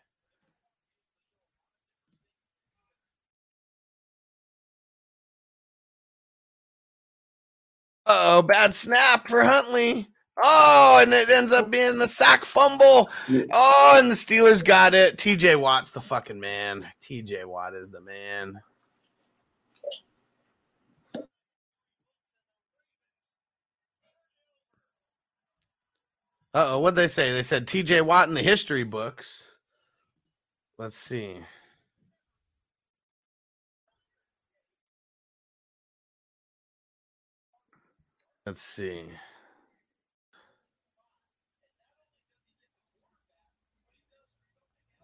oh, bad snap for Huntley. Oh, and it ends up being the sack fumble. Oh, and the Steelers got it. TJ Watt's the fucking man. TJ Watt is the man. Uh oh, what'd they say? They said TJ Watt in the history books. Let's see. Let's see.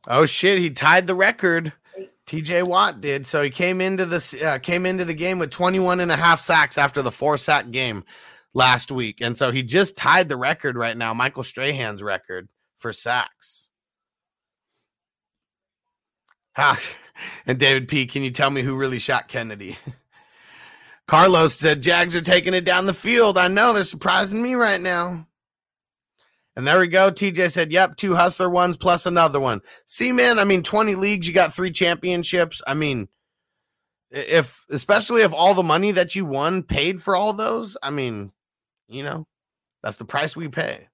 Oh shit, he tied the record. TJ Watt did. So he came into the uh, came into the game with 21 and a half sacks after the four sack game last week. And so he just tied the record right now, Michael Strahan's record for sacks. Ha. (laughs) And David P, can you tell me who really shot Kennedy? (laughs) Carlos said Jags are taking it down the field. I know they're surprising me right now. And there we go. TJ said, Yep, two hustler ones plus another one. See, man, I mean, 20 leagues, you got three championships. I mean, if especially if all the money that you won paid for all those, I mean, you know, that's the price we pay.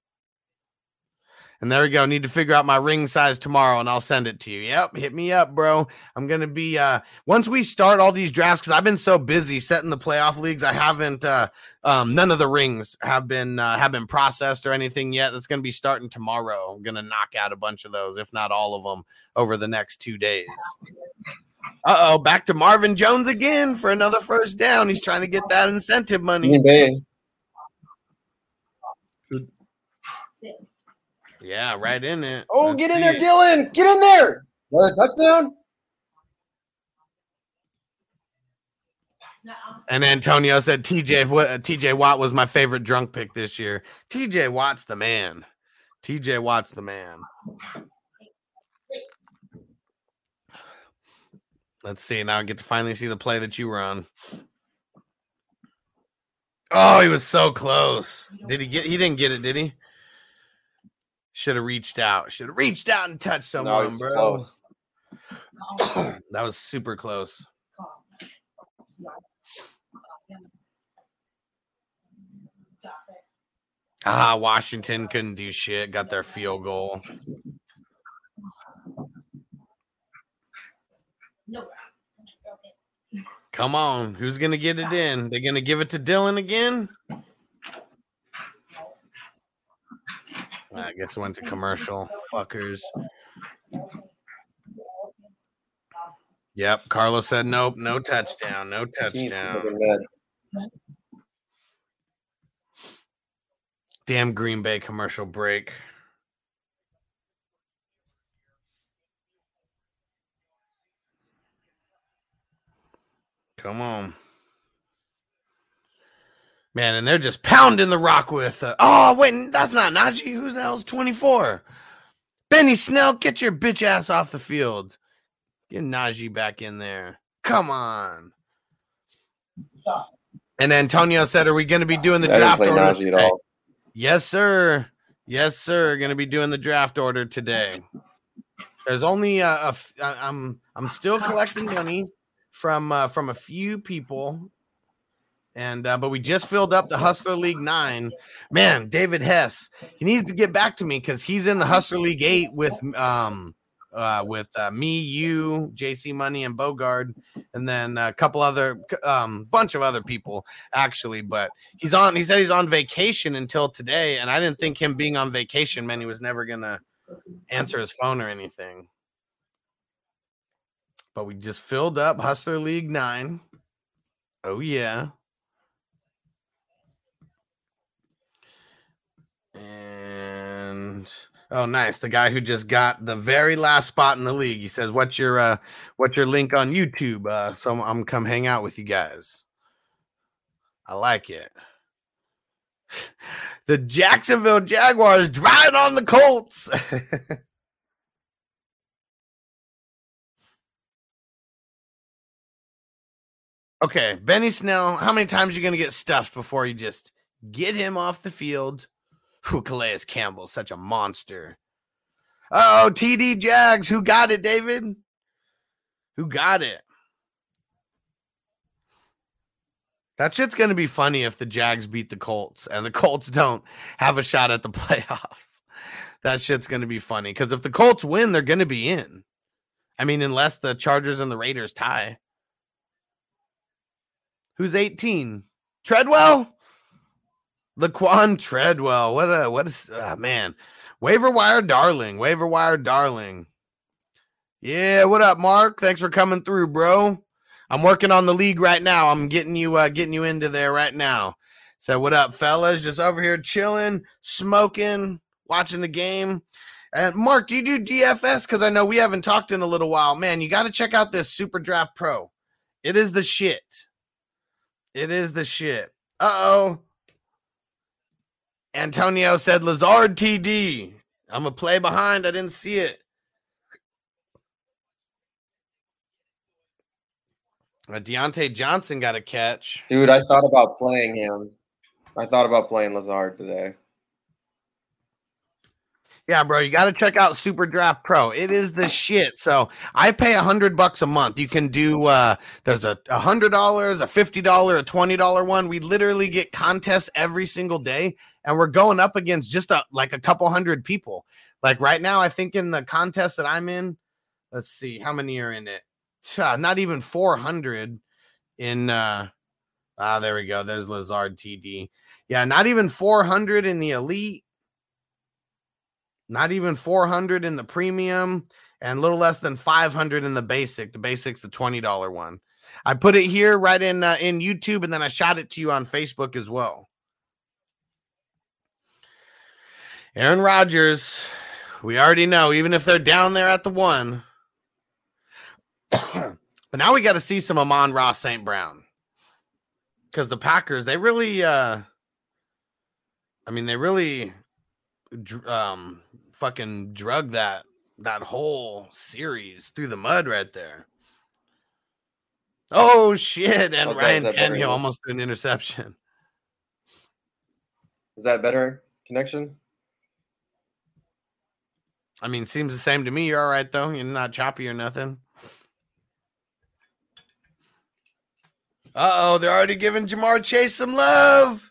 And there we go. Need to figure out my ring size tomorrow and I'll send it to you. Yep. Hit me up, bro. I'm going to be, uh, once we start all these drafts, because I've been so busy setting the playoff leagues, I haven't, uh, um, none of the rings have been, uh, have been processed or anything yet. That's going to be starting tomorrow. I'm going to knock out a bunch of those, if not all of them, over the next two days. Uh oh. Back to Marvin Jones again for another first down. He's trying to get that incentive money. Yeah, right in it. Oh, Let's get in there, it. Dillon. Get in there. Another touchdown? And Antonio said TJ Wa- uh, TJ Watt was my favorite drunk pick this year. TJ Watt's the man. TJ Watt's the man. Let's see. Now I get to finally see the play that you were on. Oh, he was so close. Did he get? He didn't get it, did he? Should have reached out. Should have reached out and touched someone, he's bro. close. (clears throat) that was super close. Ah, Washington couldn't do shit. Got their field goal. Come on, who's gonna get it in? They're gonna give it to Dillon again. I guess it went to commercial. Fuckers. Yep. Carlos said nope, no touchdown, no touchdown. Damn Green Bay commercial break. Come on. Man, and they're just pounding the rock with. Uh, oh, wait, that's not Najee. Who's the hell's 24? Benny Snell, get your bitch ass off the field. Get Najee back in there. Come on. And Antonio said, Are we going to be doing the draft order? Today?" Yes, sir. Yes, sir. Going to be doing the draft order today. There's only a, a f- I- I'm I'm still collecting money from uh, from a few people, and uh, but we just filled up the Hustler League nine. Man, David Hess, he needs to get back to me because he's in the Hustler League eight with um uh, with uh, me, you, JC Money, and Bogard, and then a couple other um bunch of other people actually. But he's on. He said he's on vacation until today, and I didn't think him being on vacation meant he was never gonna answer his phone or anything. But we just filled up Hustler League 9. Oh, yeah. Oh nice. The guy who just got the very last spot in the league. He says, What's your uh what's your link on YouTube? Uh so I'm, I'm come hang out with you guys. I like it. (laughs) The Jacksonville Jaguars driving on the Colts. (laughs) okay, Benny Snell, how many times are you gonna get stuffed before you just get him off the field? Who Calais Campbell, such a monster. Oh, TD Jags, who got it, David? Who got it? That shit's gonna be funny if the Jags beat the Colts and the Colts don't have a shot at the (laughs) playoffs. That shit's gonna be funny because if the Colts win, they're gonna be in. I mean, unless the Chargers and the Raiders tie. Who's 18? Treadwell? Laquan Treadwell. What a what ah, man. Waiver wire darling. Waiver wire darling. Yeah, what up, Mark? Thanks for coming through, bro. I'm working on the league right now. I'm getting you uh getting you into there right now. So what up, fellas? Just over here chilling, smoking, watching the game. And Mark, do you do DFS? Because I know we haven't talked in a little while. Man, you got to check out this Super Draft Pro. It is the shit. It is the shit. Uh oh. Antonio said Lazard TD. I'm a play behind. I didn't see it. Uh, Diontae Johnson got a catch. Dude, I thought about playing him. I thought about playing Lazard today. Yeah, bro, you got to check out Super Draft Pro. It is the shit. So I pay a hundred bucks a month. You can do uh there's a hundred dollars, a fifty dollar, a twenty dollar one. We literally get contests every single day, and we're going up against just a like a couple hundred people. Like right now, I think in the contest that I'm in, let's see how many are in it. Not even four hundred in uh ah there we go. There's Lazard TD. Yeah, not even 400 in the elite not even 400 in the premium and a little less than 500 in the basic. The basic's the $20 one. I put it here right in uh, in youtube and then i shot it to you on facebook as well. Aaron Rodgers, we already know even if they're down there at the one. (coughs) But now we got to see some Amon-Ra St. Brown. Because the packers they really uh i mean they really um fucking drug that that whole series through the mud right there. Oh shit! And How's Ryan is that better Tannehill almost threw an interception. Is that better connection? I mean, seems the same to me. You're all right though. You're not choppy or nothing. Uh oh, they're already giving Ja'Marr Chase some love.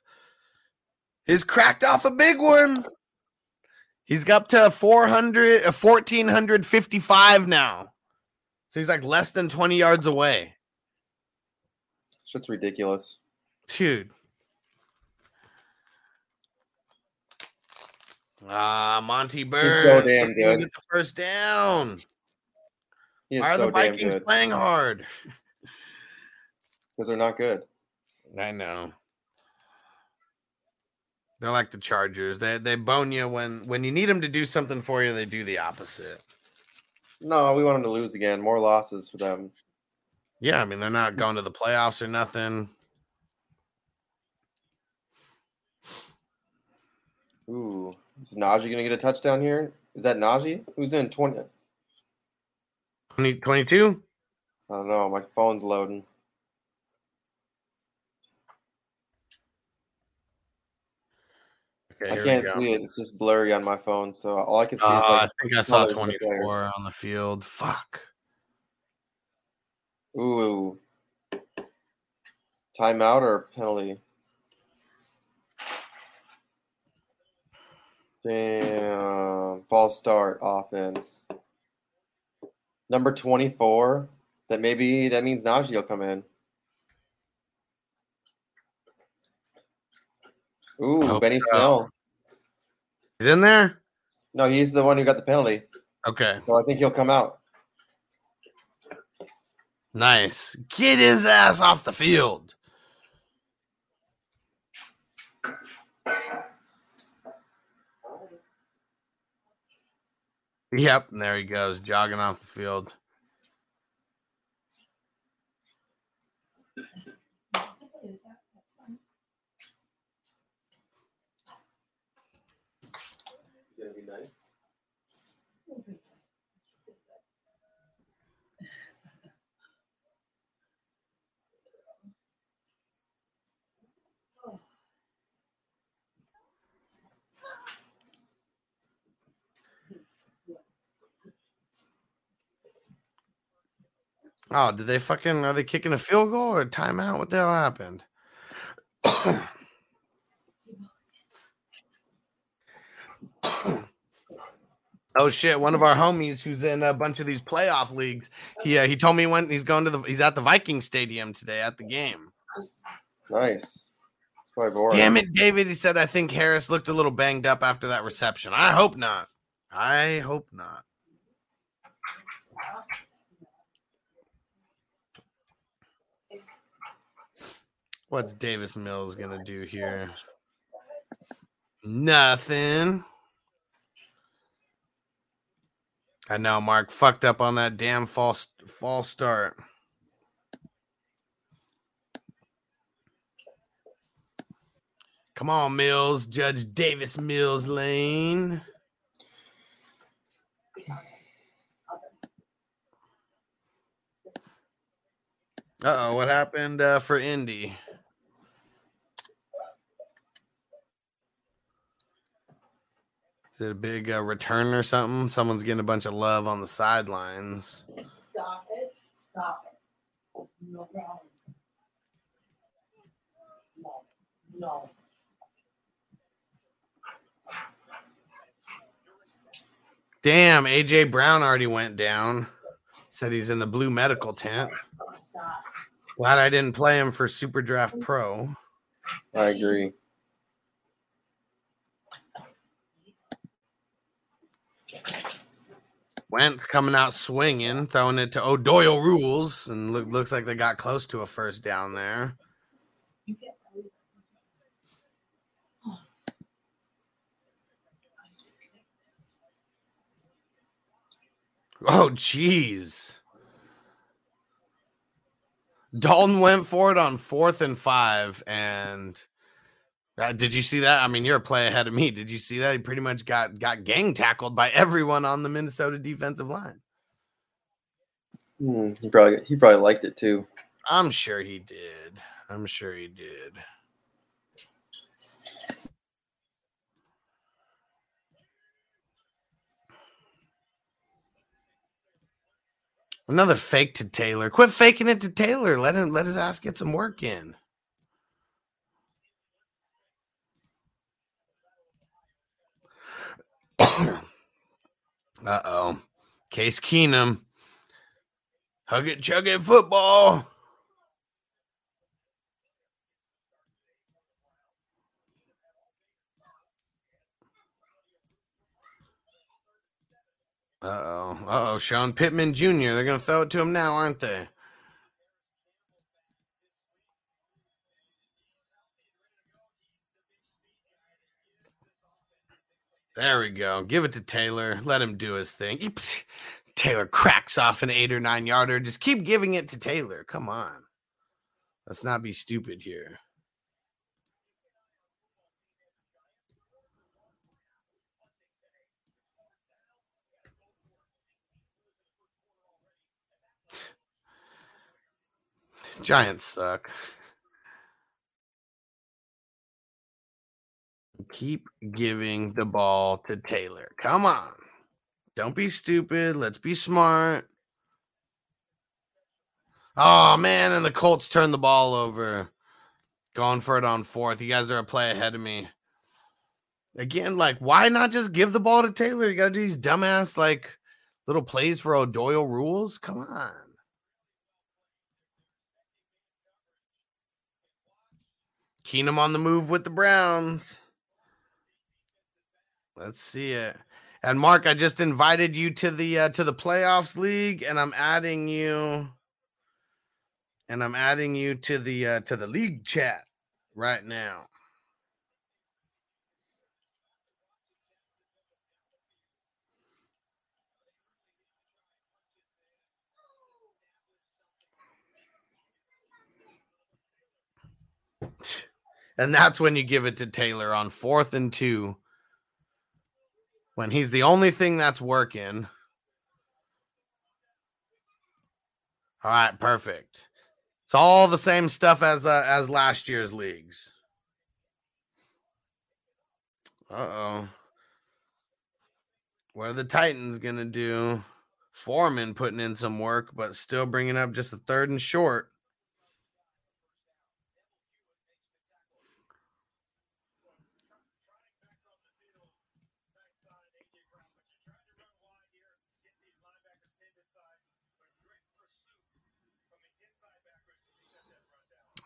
He's cracked off a big one. He's up to 400, uh, 1455 now. So he's like less than 20 yards away. Shit's ridiculous. Dude. Ah, Monty Burns. so damn good. Get the first down. Why are so the Vikings playing hard? (laughs) Because they're not good. I know. They're like the Chargers. They they bone you when when you need them to do something for you. They do the opposite. No, we want them to lose again. More losses for them. Yeah, I mean they're not going to the playoffs or nothing. Ooh, is Najee gonna get a touchdown here? Is that Najee? Who's in twenty? 20, 22? I don't know. My phone's loading. Okay, I can't see it. It's just blurry on my phone. So all I can see Uh, is like. I think I saw colors of the players. 24 on the field. Fuck. Ooh. Timeout or penalty? Damn. False start offense. Number 24. That maybe that means Najee will come in. Ooh, Benny so. Snell. He's in there? No, he's the one who got the penalty. Okay. So I think he'll come out. Nice. Get his ass off the field. Yep, and there he goes, jogging off the field. Oh, did they fucking are they kicking a field goal or a timeout? What the hell happened? (coughs) oh shit! One of our homies who's in a bunch of these playoff leagues, he uh, he told me when he's going to the he's at the Viking Stadium today at the game. Nice. It's. Damn it, David! He said I think Harris looked a little banged up after that reception. I hope not. I hope not. What's Davis Mills gonna do here? Nothing. I know Mark fucked up on that damn false false start. Come on, Mills, Judge Davis Mills Lane. Uh oh, what happened uh, for Indy? Is it a big uh, return or something? Someone's getting a bunch of love on the sidelines. Stop it. Stop it. No problem. No. No. Damn, AJ Brown already went down. Said he's in the blue medical tent. Glad I didn't play him for Super Draft Pro. I agree. Wentz coming out swinging, throwing it to O'Doyle rules, and look, looks like they got close to a first down there. Oh, jeez. Dalton went for it on fourth and five, and uh, did you see that? I mean, you're a play ahead of me. Did you see that? He pretty much got got gang tackled by everyone on the Minnesota defensive line. Mm, he probably he probably liked it too. I'm sure he did. I'm sure he did. Another fake to Taylor. Quit faking it to Taylor. Let him let his ass get some work in. Uh oh. Case Keenum. Hug it, chug it, football. Uh oh. Uh oh. Sean Pittman Jr. They're going to throw it to him now, aren't they? There we go. Give it to Taylor. Let him do his thing. (laughs) Taylor cracks off an eight or nine yarder. Just keep giving it to Taylor. Come on. Let's not be stupid here. Giants suck. Keep giving the ball to Taylor. Come on. Don't be stupid. Let's be smart. Oh, man. And the Colts turn the ball over. Going for it on fourth. You guys are a play ahead of me. Again, like, why not just give the ball to Taylor? You got to do these dumbass, like, little plays for O'Doyle rules. Come on. Keenum on the move with the Browns. Let's see it. And Mark, I just invited you to the uh, to the playoffs league, and I'm adding you, and I'm adding you to the uh, to the league chat right now. And that's when you give it to Taylor on fourth and two. When he's the only thing that's working. All right, perfect. It's all the same stuff as uh, as last year's leagues. Uh oh. What are the Titans gonna do? Foreman putting in some work, but still bringing up just a third and short.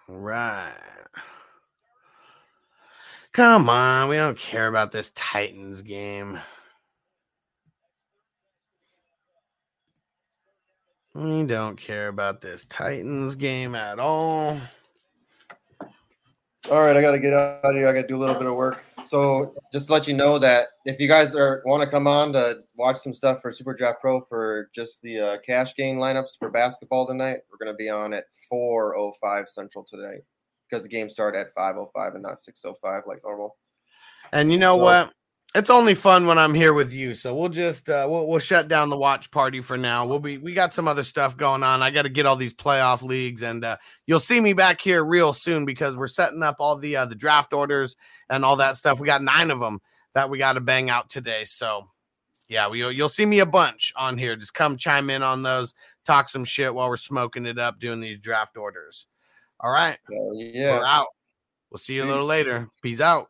Right. Come on, we don't care about this Titans game. We don't care about this Titans game at all. All right, I got to get out of here. I got to do a little bit of work. So just to let you know that if you guys are want to come on to watch some stuff for Super Draft Pro for just the uh, cash game lineups for basketball tonight, we're going to be on at 4:05 Central today because the game started at 5:05 and not 6:05 like normal. And you know So- what? It's only fun when I'm here with you. So we'll just uh, we'll we'll shut down the watch party for now. We'll be we got some other stuff going on. I got to get all these playoff leagues, and uh, you'll see me back here real soon because we're setting up all the uh, the draft orders and all that stuff. We got nine of them that we got to bang out today. So yeah, we, you'll see me a bunch on here. Just come chime in on those, talk some shit while we're smoking it up doing these draft orders. All right, yeah, we're out. We'll see you a little later. Peace out.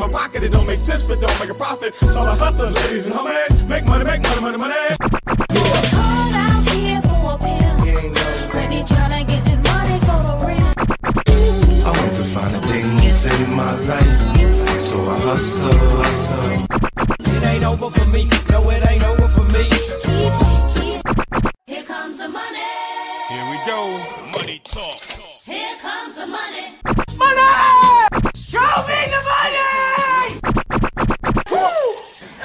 My pocket, it don't make sense, but don't make a profit. So I hustle, ladies and homies. Make money, make money, money, money. I want to find the things in my life, so I hustle, hustle. It ain't over for me. No, it ain't over for me. Here comes the money. Here we go. Money talk. Here comes the money. Money!